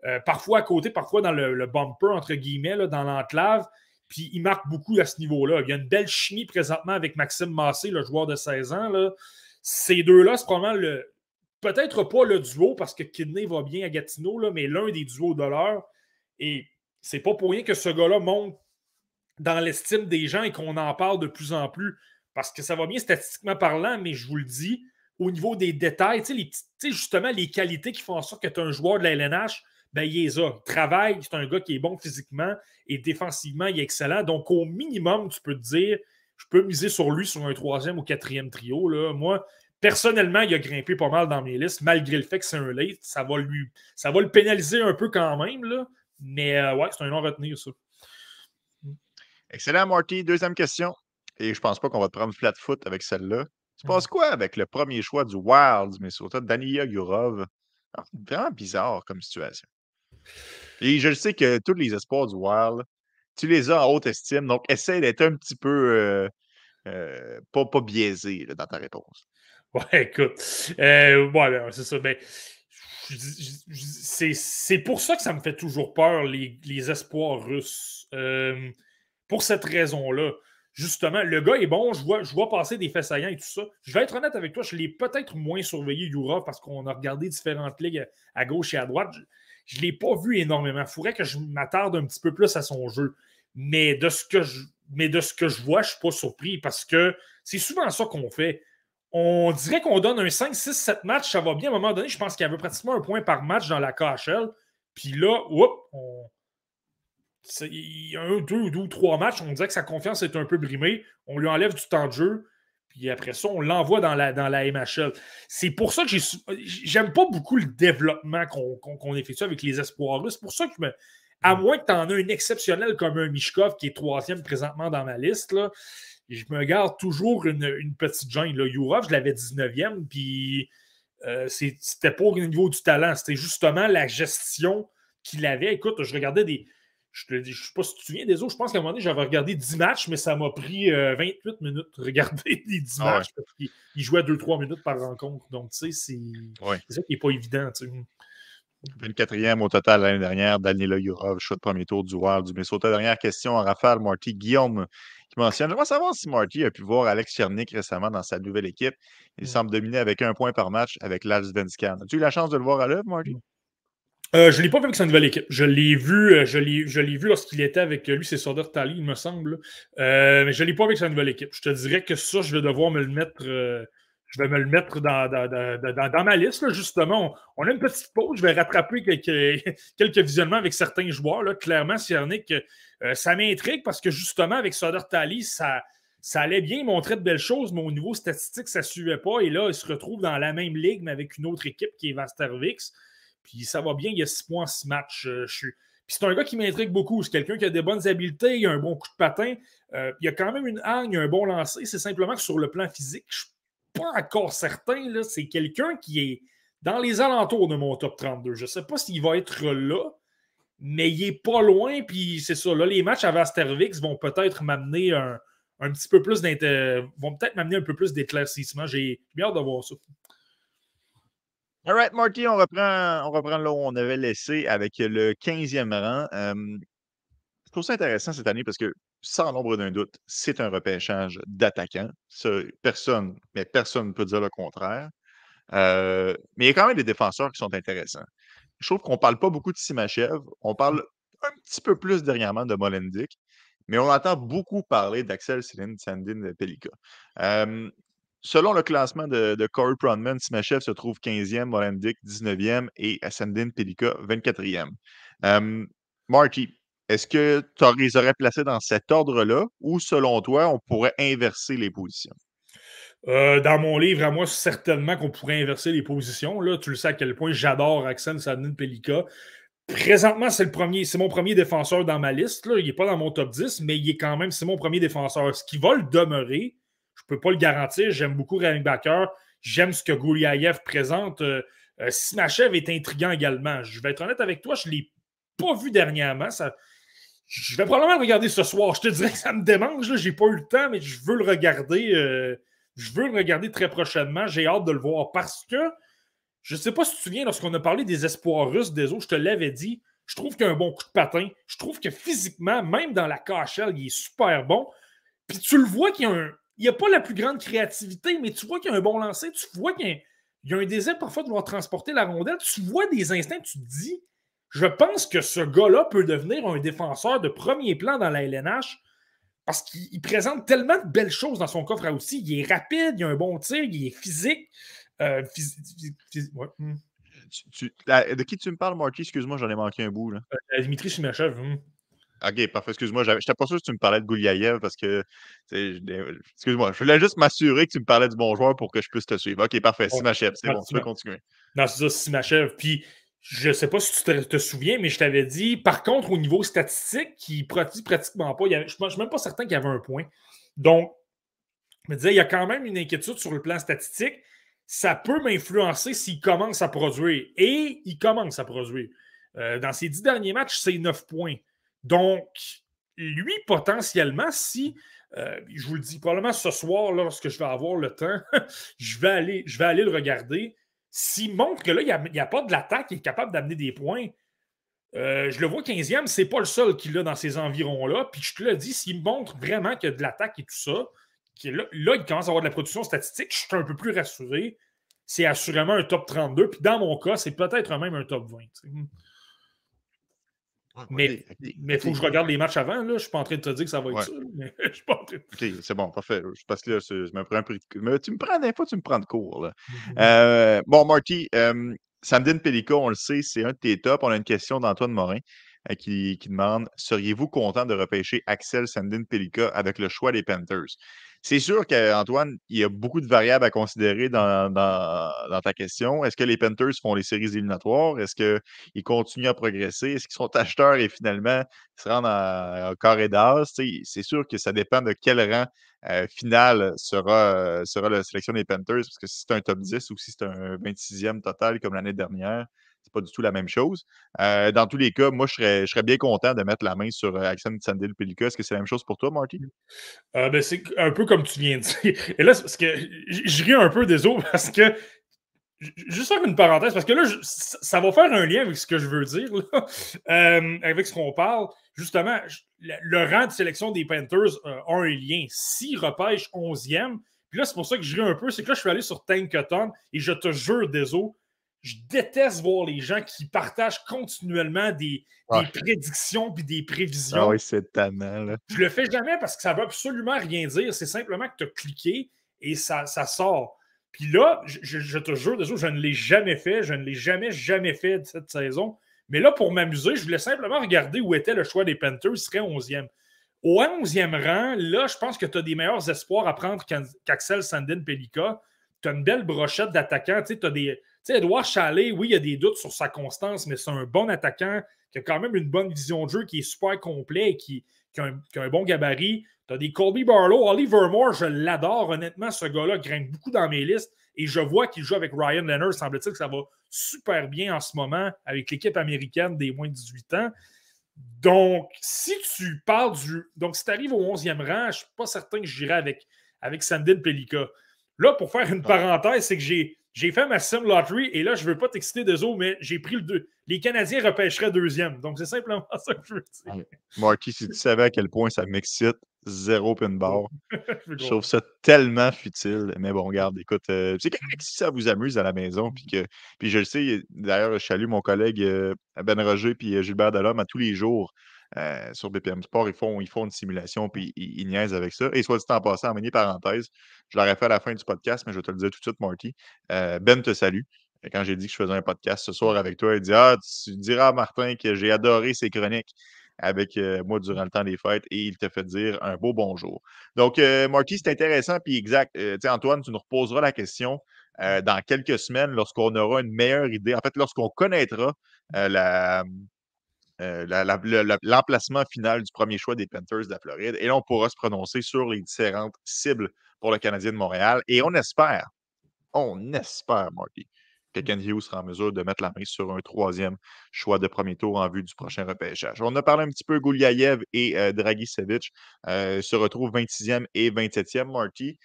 euh, parfois à côté, parfois dans le, bumper, entre guillemets, dans l'enclave. Puis il marque beaucoup à ce niveau-là. Il y a une belle chimie présentement avec Maxime Massé, le joueur de 16 ans. Ces deux-là, c'est probablement le. Peut-être pas le duo parce que Kidney va bien à Gatineau, mais l'un des duos de l'heure. Et c'est pas pour rien que ce gars-là monte dans l'estime des gens et qu'on en parle de plus en plus. Parce que ça va bien statistiquement parlant, mais je vous le dis, au niveau des détails, justement, les qualités qui font en sorte que tu es un joueur de la LNH, ben, il est là. Travail, c'est un gars qui est bon physiquement et défensivement, il est excellent. Donc, au minimum, tu peux te dire, je peux miser sur lui sur un troisième ou quatrième trio. Là. Moi, personnellement, il a grimpé pas mal dans mes listes, malgré le fait que c'est un late. Ça va, lui, ça va le pénaliser un peu quand même. Là. Mais euh, ouais, c'est un nom à retenir, ça. Excellent, Marty. Deuxième question. Et je pense pas qu'on va te prendre flat foot avec celle-là. Tu penses quoi avec le premier choix du Wild, mais surtout Daniya Gurov? Ah, vraiment bizarre comme situation. Et je sais que tous les espoirs du Wild, tu les as en haute estime, donc essaie d'être un petit peu euh, euh, pas, pas, biaisé dans ta réponse. Ouais, écoute. Euh, ben, c'est ça. Ben, c'est pour ça que ça me fait toujours peur, les, les espoirs russes. pour cette raison-là. Justement, le gars est bon, je vois, je vois passer des faits saillants et tout ça. Je vais être honnête avec toi, je l'ai peut-être moins surveillé, Yura, parce qu'on a regardé différentes ligues à gauche et à droite je ne l'ai pas vu énormément. Il faudrait que je m'attarde un petit peu plus à son jeu. Mais de ce que je, mais de ce que je vois, je ne suis pas surpris parce que c'est souvent ça qu'on fait. on dirait qu'on donne un 5, 6, 7 matchs, ça va bien. À un moment donné, je pense qu'il y avait pratiquement un point par match dans la KHL. Puis là, whoop, on... il y a un, deux, deux ou trois matchs, on dirait que sa confiance est un peu brimée. On lui enlève du temps de jeu. Puis après ça, on l'envoie dans la, dans la MHL. C'est pour ça que j'aime pas beaucoup le développement qu'on effectue avec les espoirs. C'est pour ça que, me, à mm. moins que tu en aies un exceptionnel comme un Mishkov qui est troisième présentement dans ma liste, là, je me garde toujours une, petite gêne. Là. Yurov, je l'avais 19e, puis euh, c'était pas au niveau du talent, c'était justement la gestion qu'il avait. Écoute, je regardais des. Je ne sais pas si tu te souviens des autres. Je pense qu'à un moment donné, j'avais regardé 10 matchs, mais ça m'a pris 28 euh, minutes de regarder les 10 ah matchs. il, jouait 2-3 minutes par rencontre. Donc, tu sais, c'est ça qui n'est pas évident. 24e au total l'année dernière, Daniela Yurov, choix de premier tour du Wild du Minnesota. Dernière question à Raphaël Marty. Guillaume qui mentionne J'aimerais savoir si Marty a pu voir Alex Chernik récemment dans sa nouvelle équipe. Il semble dominer avec un point par match avec Venskan. As-tu eu la chance de le voir à l'œuvre, Marty? Euh, je ne l'ai pas vu avec sa nouvelle équipe. Je l'ai vu, euh, je l'ai vu lorsqu'il était avec lui, c'est Soder Tali, il me semble. Euh, mais je ne l'ai pas avec sa nouvelle équipe. Je te dirais que ça, je vais devoir me le mettre je vais me le mettre dans, ma liste. Justement, on, a une petite pause. Je vais rattraper quelques, quelques visionnements avec certains joueurs. Là. Clairement, Ciernic, euh, ça m'intrigue parce que justement, avec Soder Tali, ça, ça allait bien, il montrait de belles choses, mais au niveau statistique, ça ne suivait pas. Et là, il se retrouve dans la même ligue, mais avec une autre équipe qui est Vastervix. Puis ça va bien, il y a six points, six matchs. Euh, suis... Puis c'est un gars qui m'intrigue beaucoup. C'est quelqu'un qui a des bonnes habiletés, il a un bon coup de patin. Euh, il a quand même une hargne, un bon lancer. C'est simplement que sur le plan physique, je pas encore certain. C'est quelqu'un qui est dans les alentours de mon top 32. Je ne sais pas s'il va être là, mais il est pas loin. Puis c'est ça. Là, les matchs à Vastervix vont peut-être m'amener un, petit peu plus vont peut-être m'amener un peu plus d'éclaircissement. J'ai bien hâte de voir ça. All right, Marty, on reprend, on reprend là où on avait laissé avec le 15e rang. je trouve ça intéressant cette année parce que sans nombre d'un doute, c'est un repêchage d'attaquants. personne, mais personne ne peut dire le contraire. Mais il y a quand même des défenseurs qui sont intéressants. Je trouve qu'on ne parle pas beaucoup de Simachev. On parle un petit peu plus dernièrement de Molendic, mais on entend beaucoup parler d'Axel Céline Sandin Pelika. Selon le classement de, Corey Pronman, Simachev se trouve 15e, Molendic 19e et Sandin Pelika 24e. Marty, est-ce que tu les aurais placés dans cet ordre-là ou selon toi, on pourrait inverser les positions? Euh, dans mon livre, à moi, certainement qu'on pourrait inverser les positions. Là, tu le sais à quel point j'adore Axel Sadnin Pelika. Présentement, c'est le premier, c'est mon premier défenseur dans ma liste. Là. Il n'est pas dans mon top 10, mais il est quand même, c'est mon premier défenseur. Ce qui va le demeurer, ne peux pas le garantir. J'aime beaucoup Ryan Backer. J'aime ce que Gouliaïev présente. Euh, euh, est intriguant également. Je vais être honnête avec toi, je ne l'ai pas vu dernièrement. Ça, je vais probablement le regarder ce soir. Je te dirais que ça me démange. Je n'ai pas eu le temps, mais je veux le regarder. Euh, je veux le regarder très prochainement. J'ai hâte de le voir parce que je ne sais pas si tu te souviens, lorsqu'on a parlé des espoirs russes des autres, je te l'avais dit. Je trouve qu'il a un bon coup de patin. Je trouve que physiquement, même dans la KHL, il est super bon. Puis tu le vois qu'il n'y a, a pas la plus grande créativité, mais tu vois qu'il y a un bon lancer. Tu vois qu'il y a, un désir parfois de vouloir transporter la rondelle. Tu vois des instincts, tu te dis je pense que ce gars-là peut devenir un défenseur de premier plan dans la LNH parce qu'il présente tellement de belles choses dans son coffre à outils. Il est rapide, il a un bon tir, il est physique. Euh, hmm. de qui tu me parles, Marty? Excuse-moi, j'en ai manqué un bout. Là. Euh, Dimitri Simachev. Hmm. OK, parfait. Excuse-moi. Je n'étais pas sûr que tu me parlais de Gouliaïev parce que. Excuse-moi. Je voulais juste m'assurer que tu me parlais du bon joueur pour que je puisse te suivre. OK, parfait. Simachev, c'est bon. Tu peux continuer. Non, c'est ça, Simachev. Puis je ne sais pas si tu te, souviens, mais je t'avais dit, par contre, au niveau statistique, il produit pratiquement pas. je ne suis même pas certain qu'il y avait un point. Donc, je me disais, il y a quand même une inquiétude sur le plan statistique. Ça peut m'influencer s'il commence à produire. Et il commence à produire. Euh, dans ses dix derniers matchs, c'est neuf points. Donc, lui, potentiellement, si, euh, je vous le dis, probablement ce soir, lorsque je vais avoir le temps, je, vais aller, le regarder. S'il montre que là, il n'y a, pas de l'attaque, il est capable d'amener des points, euh, je le vois 15e, c'est pas le seul qu'il a dans ces environs-là. Puis je te le dis, s'il montre vraiment qu'il y a de l'attaque et tout ça, là, là, il commence à avoir de la production statistique, je suis un peu plus rassuré. C'est assurément un top 32. Puis dans mon cas, c'est peut-être même un top 20. Mais il faut que je regarde les matchs avant. Là. Je ne suis pas en train de te dire que ça va être ça. Mais je suis pas en train de... OK, c'est bon, parfait. Parce que là, je me prends un peu de... tu me prends des fois, tu me prends de cours. Là. Mmh euh, bon, Marty, euh, Samdin Pellica, on le sait, c'est un de tes tops. On a une question d'Antoine Morin euh, qui, qui, demande Seriez-vous content de repêcher Axel Sandin Pellica avec le choix des Panthers? C'est sûr qu'Antoine, il y a beaucoup de variables à considérer dans, ta question. Est-ce que les Panthers font les séries éliminatoires? Est-ce qu'ils continuent à progresser? Est-ce qu'ils sont acheteurs et finalement se rendent en, carré d'as? C'est sûr que ça dépend de quel rang euh, final sera, sera la sélection des Panthers, parce que si c'est un top 10 ou si c'est un 26e total comme l'année dernière, pas du tout la même chose. Euh, dans tous les cas, moi, je serais, bien content de mettre la main sur euh, Axel Sandil Pelika. Est-ce que c'est la même chose pour toi, Marty? Euh, ben, c'est un peu comme tu viens de dire. Et là, parce que je ris un peu des parce que. Juste faire une parenthèse, parce que là, ça va faire un lien avec ce que je veux dire, avec ce qu'on parle. Justement, le, rang de sélection des Panthers a un lien. S'ils repêchent 11e, puis là, c'est pour ça que je ris un peu, c'est que là, je suis allé sur Tankathon et je te jure, des je déteste voir les gens qui partagent continuellement des, prédictions puis des prévisions. Ah oui, c'est tannant. Là. Je le fais jamais parce que ça ne veut absolument rien dire. C'est simplement que tu as cliqué et ça, ça sort. Puis là, je, te jure, je ne l'ai jamais fait. Je ne l'ai jamais, jamais fait cette saison. Mais là, pour m'amuser, je voulais simplement regarder où était le choix des Panthers. Il serait 11e. Au 11e rang, là, je pense que tu as des meilleurs espoirs à prendre qu'Axel Sandin Pelika. Tu as une belle brochette d'attaquants. Tu as des sais, Edouard Chalet, oui, il y a des doutes sur sa constance, mais c'est un bon attaquant qui a quand même une bonne vision de jeu, qui est super complet et qui, a, un, bon gabarit. Tu as des Colby Barlow, Oliver Moore, je l'adore. Honnêtement, ce gars-là grimpe beaucoup dans mes listes et je vois qu'il joue avec Ryan Leonard. Semble-t-il que ça va super bien en ce moment avec l'équipe américaine des moins de 18 ans. Donc, si tu parles du. Donc, si tu arrives au 11e rang, je ne suis pas certain que j'irai avec, avec Sandin Pelika. Là, pour faire une parenthèse, c'est que j'ai j'ai fait ma sim lottery et là, je ne veux pas t'exciter des autres, mais j'ai pris le deux. Les Canadiens repêcheraient deuxième. Donc, c'est simplement ça que je veux dire. Marky, si tu savais à quel point ça m'excite, zéro pin bar. je trouve ça tellement futile. Mais bon, regarde, écoute, euh, c'est si ça vous amuse à la maison. Puis, que, puis je le sais, d'ailleurs, je salue mon collègue euh, Ben Roger puis euh, Gilbert Delhomme à tous les jours. Euh, sur BPM Sport, ils font, ils font une simulation puis ils, niaisent avec ça. Et soit dit en passant, en mini parenthèse, je l'aurais fait à la fin du podcast, mais je vais te le dire tout de suite, Marty. Euh, ben te salue. quand j'ai dit que je faisais un podcast ce soir avec toi, il dit Ah, tu diras à Martin que j'ai adoré ses chroniques avec euh, moi durant le temps des fêtes et il te fait dire un beau bonjour. Donc, Marty, c'est intéressant, puis exact. Antoine, tu nous reposeras la question dans quelques semaines lorsqu'on aura une meilleure idée. En fait, lorsqu'on connaîtra la, euh, l'emplacement final du premier choix des Panthers de la Floride. Et là, on pourra se prononcer sur les différentes cibles pour le Canadien de Montréal. Et on espère, on espère, Marty, que Ken Hughes sera en mesure de mettre la main sur un troisième choix de premier tour en vue du prochain repêchage. On a parlé un petit peu, Gouliayev et euh, Dragicevic euh, se retrouvent 26e et 27e, Marty.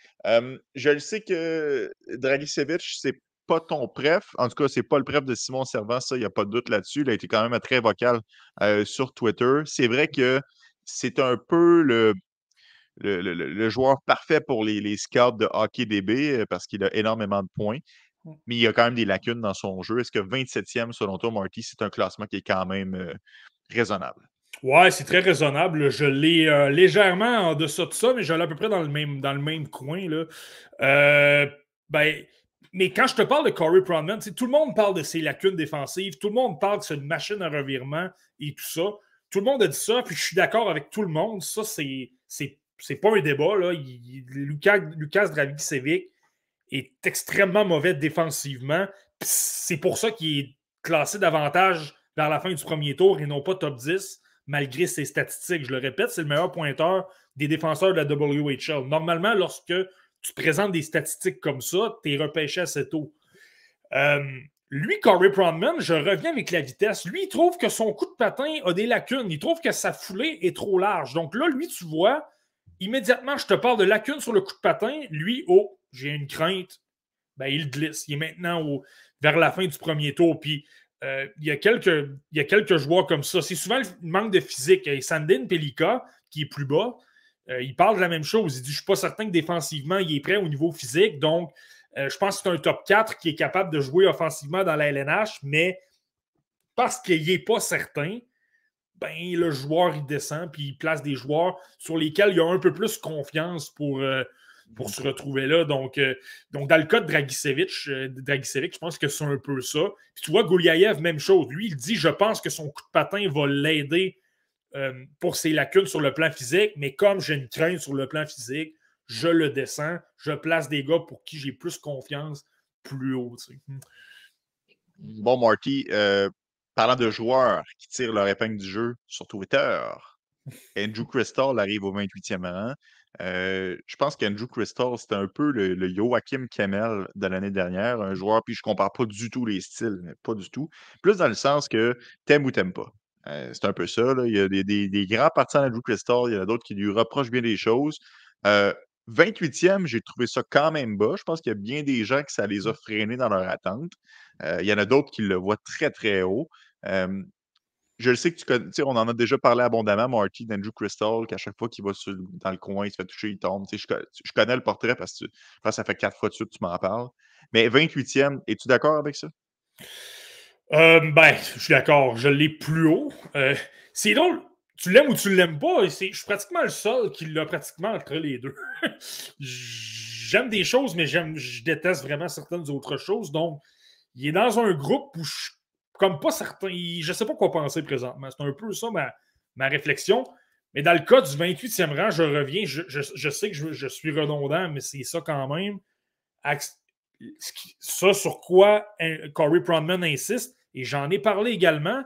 je le sais que Dragicevic, c'est pas ton préf. En tout cas, c'est pas le préf de Simon Servant, ça, il n'y a pas de doute là-dessus. Il a été quand même très vocal euh, sur Twitter. C'est vrai que c'est un peu le, le, joueur parfait pour les, les scouts de hockey DB euh, parce qu'il a énormément de points. Mmh. Mais il y a quand même des lacunes dans son jeu. Est-ce que 27e, selon toi, Marty, c'est un classement qui est quand même euh, raisonnable? Ouais, c'est très raisonnable. Je l'ai légèrement en deçà de ça, mais je l'ai à peu près dans le même, dans le même coin. Là. ben, mais quand je te parle de Corey Pronman, tout le monde parle de ses lacunes défensives, tout le monde parle que c'est une machine à revirement et tout ça. Tout le monde a dit ça, puis je suis d'accord avec tout le monde. Ça, c'est, c'est, pas un débat. Là. Lucas, Lucas Dragicevic est extrêmement mauvais défensivement. C'est pour ça qu'il est classé davantage vers la fin du premier tour et non pas top 10, malgré ses statistiques. Je le répète, c'est le meilleur pointeur des défenseurs de la WHL. Normalement, lorsque tu présentes des statistiques comme ça, tu es repêché assez tôt. Euh, lui, Corey Pronman, je reviens avec la vitesse. Lui, il trouve que son coup de patin a des lacunes. Il trouve que sa foulée est trop large. Donc là, lui, tu vois, immédiatement, je te parle de lacunes sur le coup de patin. Lui, oh, j'ai une crainte. Ben, il glisse. Il est maintenant vers la fin du premier tour. Puis euh, il, y a quelques, il y a quelques joueurs comme ça. C'est souvent le manque de physique. Et Sandin Pelika, qui est plus bas, euh, il parle de la même chose. Il dit Je ne suis pas certain que défensivement, il est prêt au niveau physique. Donc, euh, je pense que c'est un top 4 qui est capable de jouer offensivement dans la LNH, mais parce qu'il n'est pas certain, ben, le joueur, il descend, puis il place des joueurs sur lesquels il a un peu plus confiance pour, euh, pour se retrouver là. Donc, donc, dans le cas de Dragicevic, euh, je pense que c'est un peu ça. Puis tu vois, Gouliaev, même chose. Lui, il dit Je pense que son coup de patin va l'aider pour ses lacunes sur le plan physique, mais comme j'ai une crainte sur le plan physique, je le descends, je place des gars pour qui j'ai plus confiance plus haut. Bon, Marty, Parlant de joueurs qui tirent leur épingle du jeu sur Twitter, Andrew Crystal arrive au 28e rang. Euh, je pense qu'Andrew Crystal, c'était un peu le, Joachim Kemmel de l'année dernière, un joueur, puis je ne compare pas du tout les styles, pas du tout. Plus dans le sens que t'aimes ou t'aimes pas. Euh, c'est un peu ça. Il y a des, grands partisans d'Andrew Crystal, il y en a d'autres qui lui reprochent bien des choses. 28e, euh, j'ai trouvé ça quand même bas. Je pense qu'il y a bien des gens que ça les a freinés dans leur attente. il y en a d'autres qui le voient très, très haut je le sais que tu connais, on en a déjà parlé abondamment, Marty, d'Andrew Crystal, qu'à chaque fois qu'il va dans le coin, il se fait toucher, il tombe. Je, je, connais le portrait parce que, ça fait quatre fois de suite que tu m'en parles. Mais 28e, es-tu d'accord avec ça? Euh, ben, je suis d'accord. Je l'ai plus haut. Euh, c'est drôle. Tu l'aimes ou tu l'aimes pas. Je suis pratiquement le seul qui l'a pratiquement entre les deux. j'aime des choses, mais je déteste vraiment certaines autres choses. Donc, il est dans un groupe où je comme pas certain. Je ne sais pas quoi penser présentement. C'est un peu ça ma, réflexion. Mais dans le cas du 28e rang, je reviens. Je, sais que je, suis redondant, mais c'est ça quand même. Ça sur quoi Corey Pronman insiste, et j'en ai parlé également,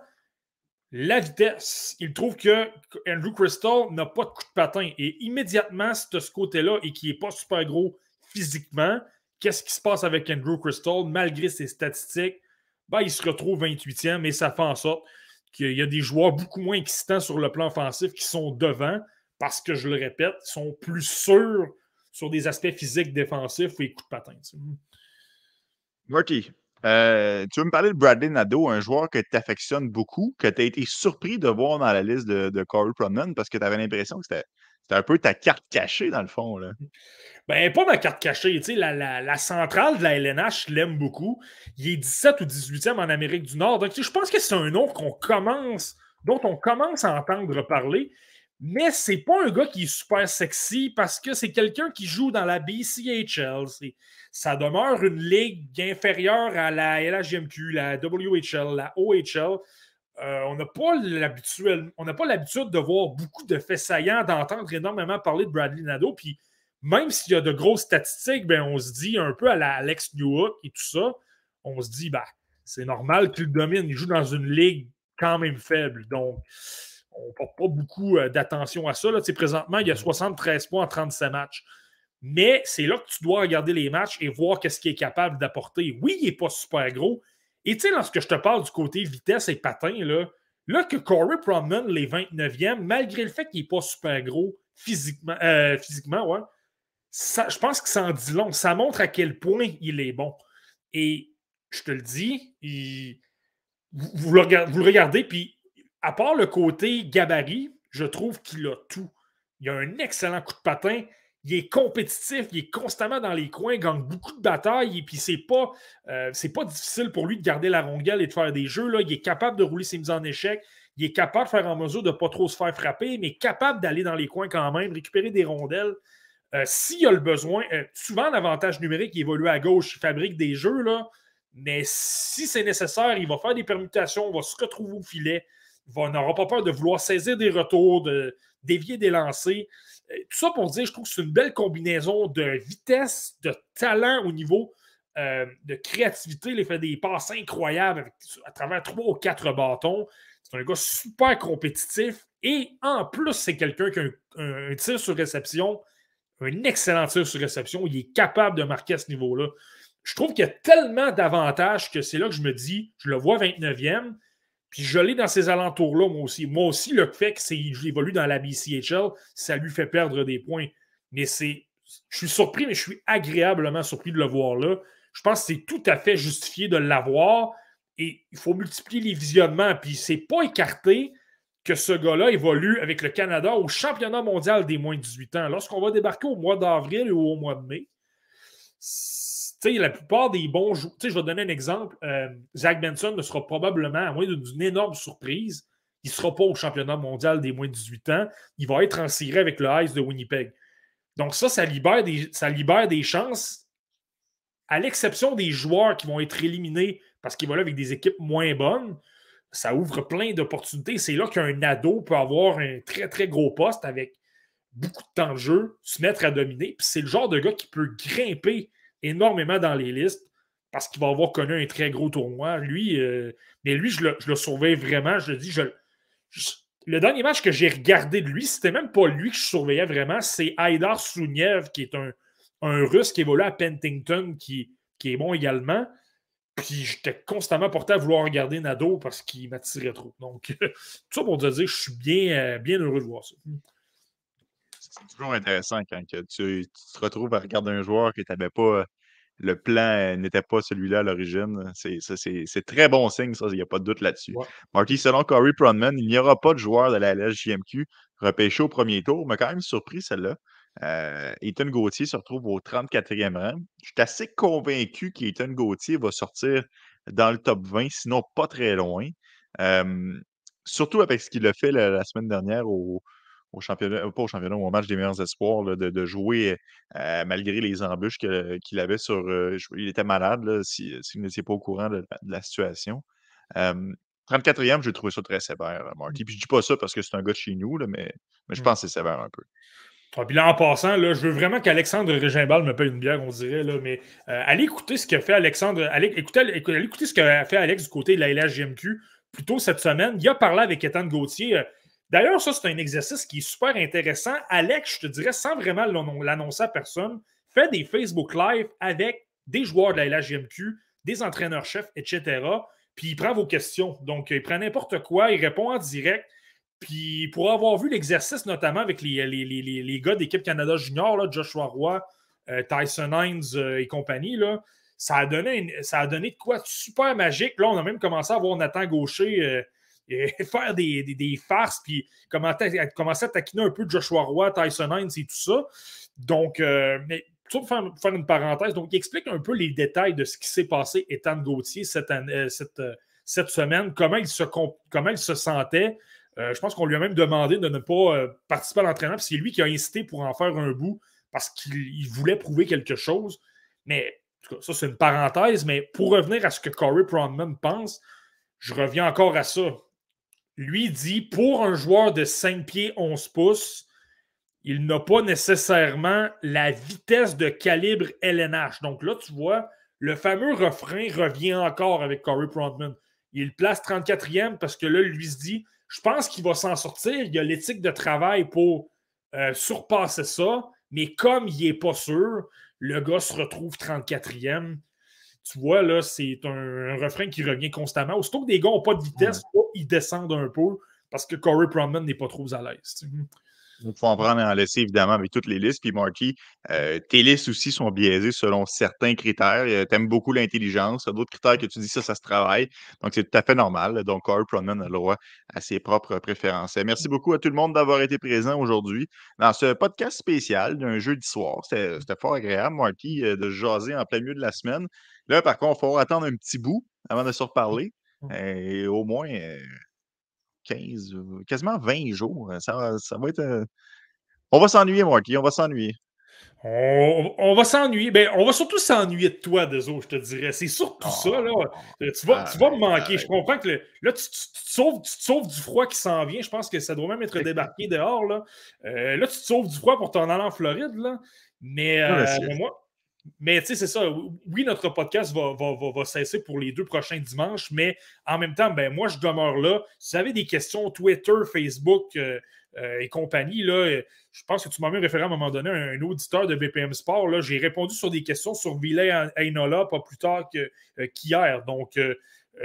la vitesse. Il trouve que Andrew Crystal n'a pas de coup de patin. Et immédiatement, c'est de ce côté-là et qui n'est pas super gros physiquement, qu'est-ce qui se passe avec Andrew Crystal malgré ses statistiques? ben, il se retrouve 28e et ça fait en sorte qu'il y a des joueurs beaucoup moins excitants sur le plan offensif qui sont devant parce que, je le répète, sont plus sûrs sur des aspects physiques défensifs et coups de patin. Marty, euh, tu veux me parler de Bradley Nadeau, un joueur que tu affectionnes beaucoup, que tu as été surpris de voir dans la liste de, de Corey parce que tu avais l'impression que c'était un peu ta carte cachée dans le fond. Là. Ben, pas ma carte cachée. Tu sais, la, centrale de la LNH, je l'aime beaucoup. Il est 17 ou 18e en Amérique du Nord. Donc, je pense que c'est un nom qu'on commence, dont on commence à entendre parler. Mais c'est pas un gars qui est super sexy parce que c'est quelqu'un qui joue dans la BCHL. Ça demeure une ligue inférieure à la LHMQ, la WHL, la OHL. Euh, on n'a pas l'habitude de voir beaucoup de faits saillants, d'entendre énormément parler de Bradley Nadeau. Puis même s'il y a de grosses statistiques, ben, on se dit un peu à la Alex Newhook et tout ça, on se dit, ben, c'est normal qu'il domine. Il joue dans une ligue quand même faible. Donc, on ne porte pas beaucoup euh, d'attention à ça. Là. Présentement, il y a 73 points en 37 matchs. Mais c'est là que tu dois regarder les matchs et voir qu'est-ce qu'il est capable d'apporter. Oui, il n'est pas super gros. Et tu sais, lorsque je te parle du côté vitesse et patin, là, là que Corey Proman, les 29e, malgré le fait qu'il n'est pas super gros physiquement, euh, physiquement ouais, je pense que ça en dit long. Ça montre à quel point il est bon. Et je te le dis, vous, le regardez, puis à part le côté gabarit, je trouve qu'il a tout. Il a un excellent coup de patin. Il est compétitif, il est constamment dans les coins, gagne beaucoup de batailles, et puis c'est pas, euh, pas difficile pour lui de garder la rondelle et de faire des jeux. Là. Il est capable de rouler ses mises en échec, il est capable de faire en mesure de ne pas trop se faire frapper, mais capable d'aller dans les coins quand même, récupérer des rondelles. Euh, s'il a le besoin, euh, souvent l'avantage numérique, il évolue à gauche, il fabrique des jeux, là, mais si c'est nécessaire, il va faire des permutations, il va se retrouver au filet, il n'aura pas peur de vouloir saisir des retours, de dévier des lancers. Euh, tout ça pour dire, je trouve que c'est une belle combinaison de vitesse, de talent au niveau de créativité. Il fait des passes incroyables à travers trois ou quatre bâtons. C'est un gars super compétitif et en plus, c'est quelqu'un qui a un tir sur réception un excellent tir sur réception. Il est capable de marquer à ce niveau-là. Je trouve qu'il y a tellement d'avantages que c'est là que je me dis, je le vois 29e, puis je l'ai dans ces alentours-là, moi aussi. Moi aussi, le fait qu'il évolue dans la BCHL, ça lui fait perdre des points. Mais c'est. Je suis surpris, mais je suis agréablement surpris de le voir là. Je pense que c'est tout à fait justifié de l'avoir. Et il faut multiplier les visionnements. Puis c'est pas écarté que ce gars-là évolue avec le Canada au championnat mondial des moins de 18 ans. Lorsqu'on va débarquer au mois d'avril ou au mois de mai, la plupart des bons joueurs, je vais donner un exemple. Euh, Zach Benson ne sera probablement, à moins d'une énorme surprise, il ne sera pas au championnat mondial des moins de 18 ans. Il va être en avec le Ice de Winnipeg. Donc, ça, ça libère des, ça libère des chances, à l'exception des joueurs qui vont être éliminés parce qu'ils vont là avec des équipes moins bonnes. Ça ouvre plein d'opportunités. C'est là qu'un ado peut avoir un très, très gros poste avec beaucoup de temps de jeu, se mettre à dominer. Puis c'est le genre de gars qui peut grimper énormément dans les listes parce qu'il va avoir connu un très gros tournoi. Lui, euh, mais lui, je le, je surveille vraiment. Je le dis, je, le dernier match que j'ai regardé de lui, c'était même pas lui que je surveillais vraiment, c'est Aidar Souniev, qui est un, un Russe qui évolue à Pentington, qui, qui est bon également. Puis j'étais constamment porté à vouloir regarder Nado parce qu'il m'attirait trop. Donc, tout ça pour te dire, je suis bien, euh, bien heureux de voir ça. C'est toujours intéressant quand tu, tu, te retrouves à regarder un joueur que tu n'avais pas le plan euh, n'était pas celui-là à l'origine. C'est très bon signe, ça, il n'y a pas de doute là-dessus. Marty, selon Corey Pronman, il n'y aura pas de joueur de la LSJMQ repêché au premier tour. m'a quand même surpris celle-là. Euh, Ethan Gauthier se retrouve au 34e rang. Je suis assez convaincu qu'Ethan Gauthier va sortir dans le top 20, sinon pas très loin. surtout avec ce qu'il a fait la semaine dernière au, au championnat, pas au championnat, au match des meilleurs espoirs, de, jouer euh, malgré les embûches qu'il avait sur. Euh, il était malade, là, si, vous n'étiez pas au courant de, la situation. 34e, j'ai trouvé ça très sévère, Marty. Puis je dis pas ça parce que c'est un gars de chez nous, mais, mais je mmh. pense que c'est sévère un peu. Ah, puis là, en passant, là, je veux vraiment qu'Alexandre Régimbal me paye une bière, on dirait, là, mais euh, allez écouter ce qu'a fait Alexandre. Allez, écoutez, allez écouter ce qu'a fait Alex du côté de la LHGMQ plus tôt cette semaine. Il a parlé avec Ethan Gauthier. D'ailleurs, ça, c'est un exercice qui est super intéressant. Alex, je te dirais, sans vraiment l'annoncer à personne, fait des Facebook Live avec des joueurs de la LHGMQ, des entraîneurs-chefs, etc. Puis il prend vos questions. Donc, il prend n'importe quoi, il répond en direct. Puis pour avoir vu l'exercice, notamment avec les, les, gars d'équipe Canada Junior, Joshua Roy, euh, Tyson Hines euh, et compagnie, là, ça, a donné ça a donné de quoi super magique. Là, on a même commencé à voir Nathan Gaucher. Euh, faire des, farces, puis commencer à taquiner un peu Joshua Roy, Tyson Hines et tout ça. Donc, euh, mais pour faire, faire, une parenthèse, donc il explique un peu les détails de ce qui s'est passé Ethan Gauthier cette, euh, euh, semaine, comment il se, comment il se sentait. je pense qu'on lui a même demandé de ne pas participer à l'entraînement, puis c'est lui qui a incité pour en faire un bout parce qu'il voulait prouver quelque chose. Mais ça, c'est une parenthèse, mais pour revenir à ce que Corey Pronman pense, je reviens encore à ça lui dit pour un joueur de 5 pieds 11 pouces, il n'a pas nécessairement la vitesse de calibre LNH. Donc là, tu vois, le fameux refrain revient encore avec Corey Prontman. Il place 34e parce que là, lui se dit je pense qu'il va s'en sortir. Il a l'éthique de travail pour euh, surpasser ça. Mais comme il n'est pas sûr, le gars se retrouve 34e tu vois, là, c'est un, refrain qui revient constamment. Aussitôt que des gars n'ont pas de vitesse, ils descendent un peu parce que Corey Proman n'est pas trop à l'aise. Il faut en prendre et en laisser, évidemment, avec toutes les listes. Puis, Marty, euh, tes listes aussi sont biaisées selon certains critères. Euh, tu aimes beaucoup l'intelligence. Il y a d'autres critères que tu dis ça, ça se travaille. Donc, c'est tout à fait normal. Donc, Corey Proman a le droit à ses propres préférences. Merci beaucoup à tout le monde d'avoir été présent aujourd'hui dans ce podcast spécial d'un jeudi soir. C'était fort agréable, Marty, euh, de jaser en plein milieu de la semaine. Là, par contre, il faut attendre un petit bout avant de se reparler. Et au moins 15, quasiment 20 jours. Ça, va être. On va s'ennuyer, Marty, on va s'ennuyer. On, va s'ennuyer. Ben, on va surtout s'ennuyer de toi, Deso, je te dirais. C'est surtout ça. Là. Euh, tu, vas, tu vas me manquer. Je comprends que là, tu, te sauves, du froid qui s'en vient. Je pense que ça doit même être débarqué dehors. Là, euh, là tu te sauves du froid pour t'en aller en Floride. Là. Mais, euh, moi, mais tu sais, c'est ça. Oui, notre podcast va, cesser pour les deux prochains dimanches, mais en même temps, ben, moi, je demeure là. Si vous avez des questions, Twitter, Facebook euh, euh, et compagnie, là, je pense que tu m'as même référé à un moment donné à un, auditeur de BPM Sport. J'ai répondu sur des questions sur Villet Ainola pas plus tard euh, qu'hier. Donc,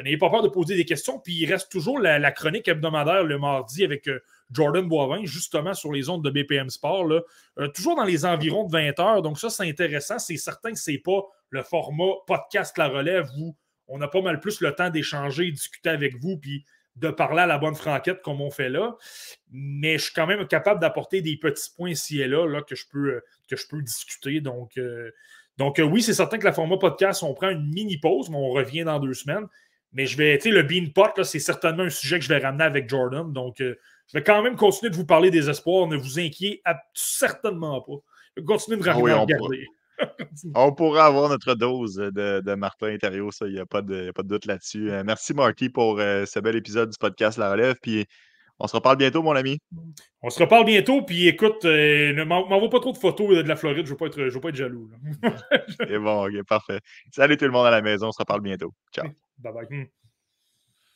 n'ayez pas peur de poser des questions. Puis, il reste toujours la chronique hebdomadaire le mardi avec Jordan Boivin, justement sur les ondes de BPM Sport, euh, toujours dans les environs de 20 heures. Donc, ça, c'est intéressant. C'est certain que ce n'est pas le format podcast La Relève où on a pas mal plus le temps d'échanger, discuter avec vous, puis de parler à la bonne franquette comme on fait là. Mais je suis quand même capable d'apporter des petits points ici et là, là que, je peux, peux discuter. Donc, euh, euh, oui, c'est certain que la format podcast, on prend une mini pause, mais on revient dans deux semaines. Mais je vais, tu sais, le Bean Pot, c'est certainement un sujet que je vais ramener avec Jordan. Donc, euh, je vais quand même continuer de vous parler des espoirs. Ne vous inquiétez certainement pas. Je vais continuer de Ah oui, on regarder. On pourra avoir notre dose de, de Martin Interior, ça, il n'y a, pas de y a pas de doute là-dessus. Euh, merci, Marty, pour euh, ce bel épisode du podcast La Relève. Puis on se reparle bientôt, mon ami. On se reparle bientôt. Puis écoute, euh, ne m'en- m'envoie pas trop de photos de la Floride. Je ne veux, pas être- je veux pas être jaloux. C'est bon, ok, parfait. Salut tout le monde à la maison, on se reparle bientôt. Ciao. bye bye.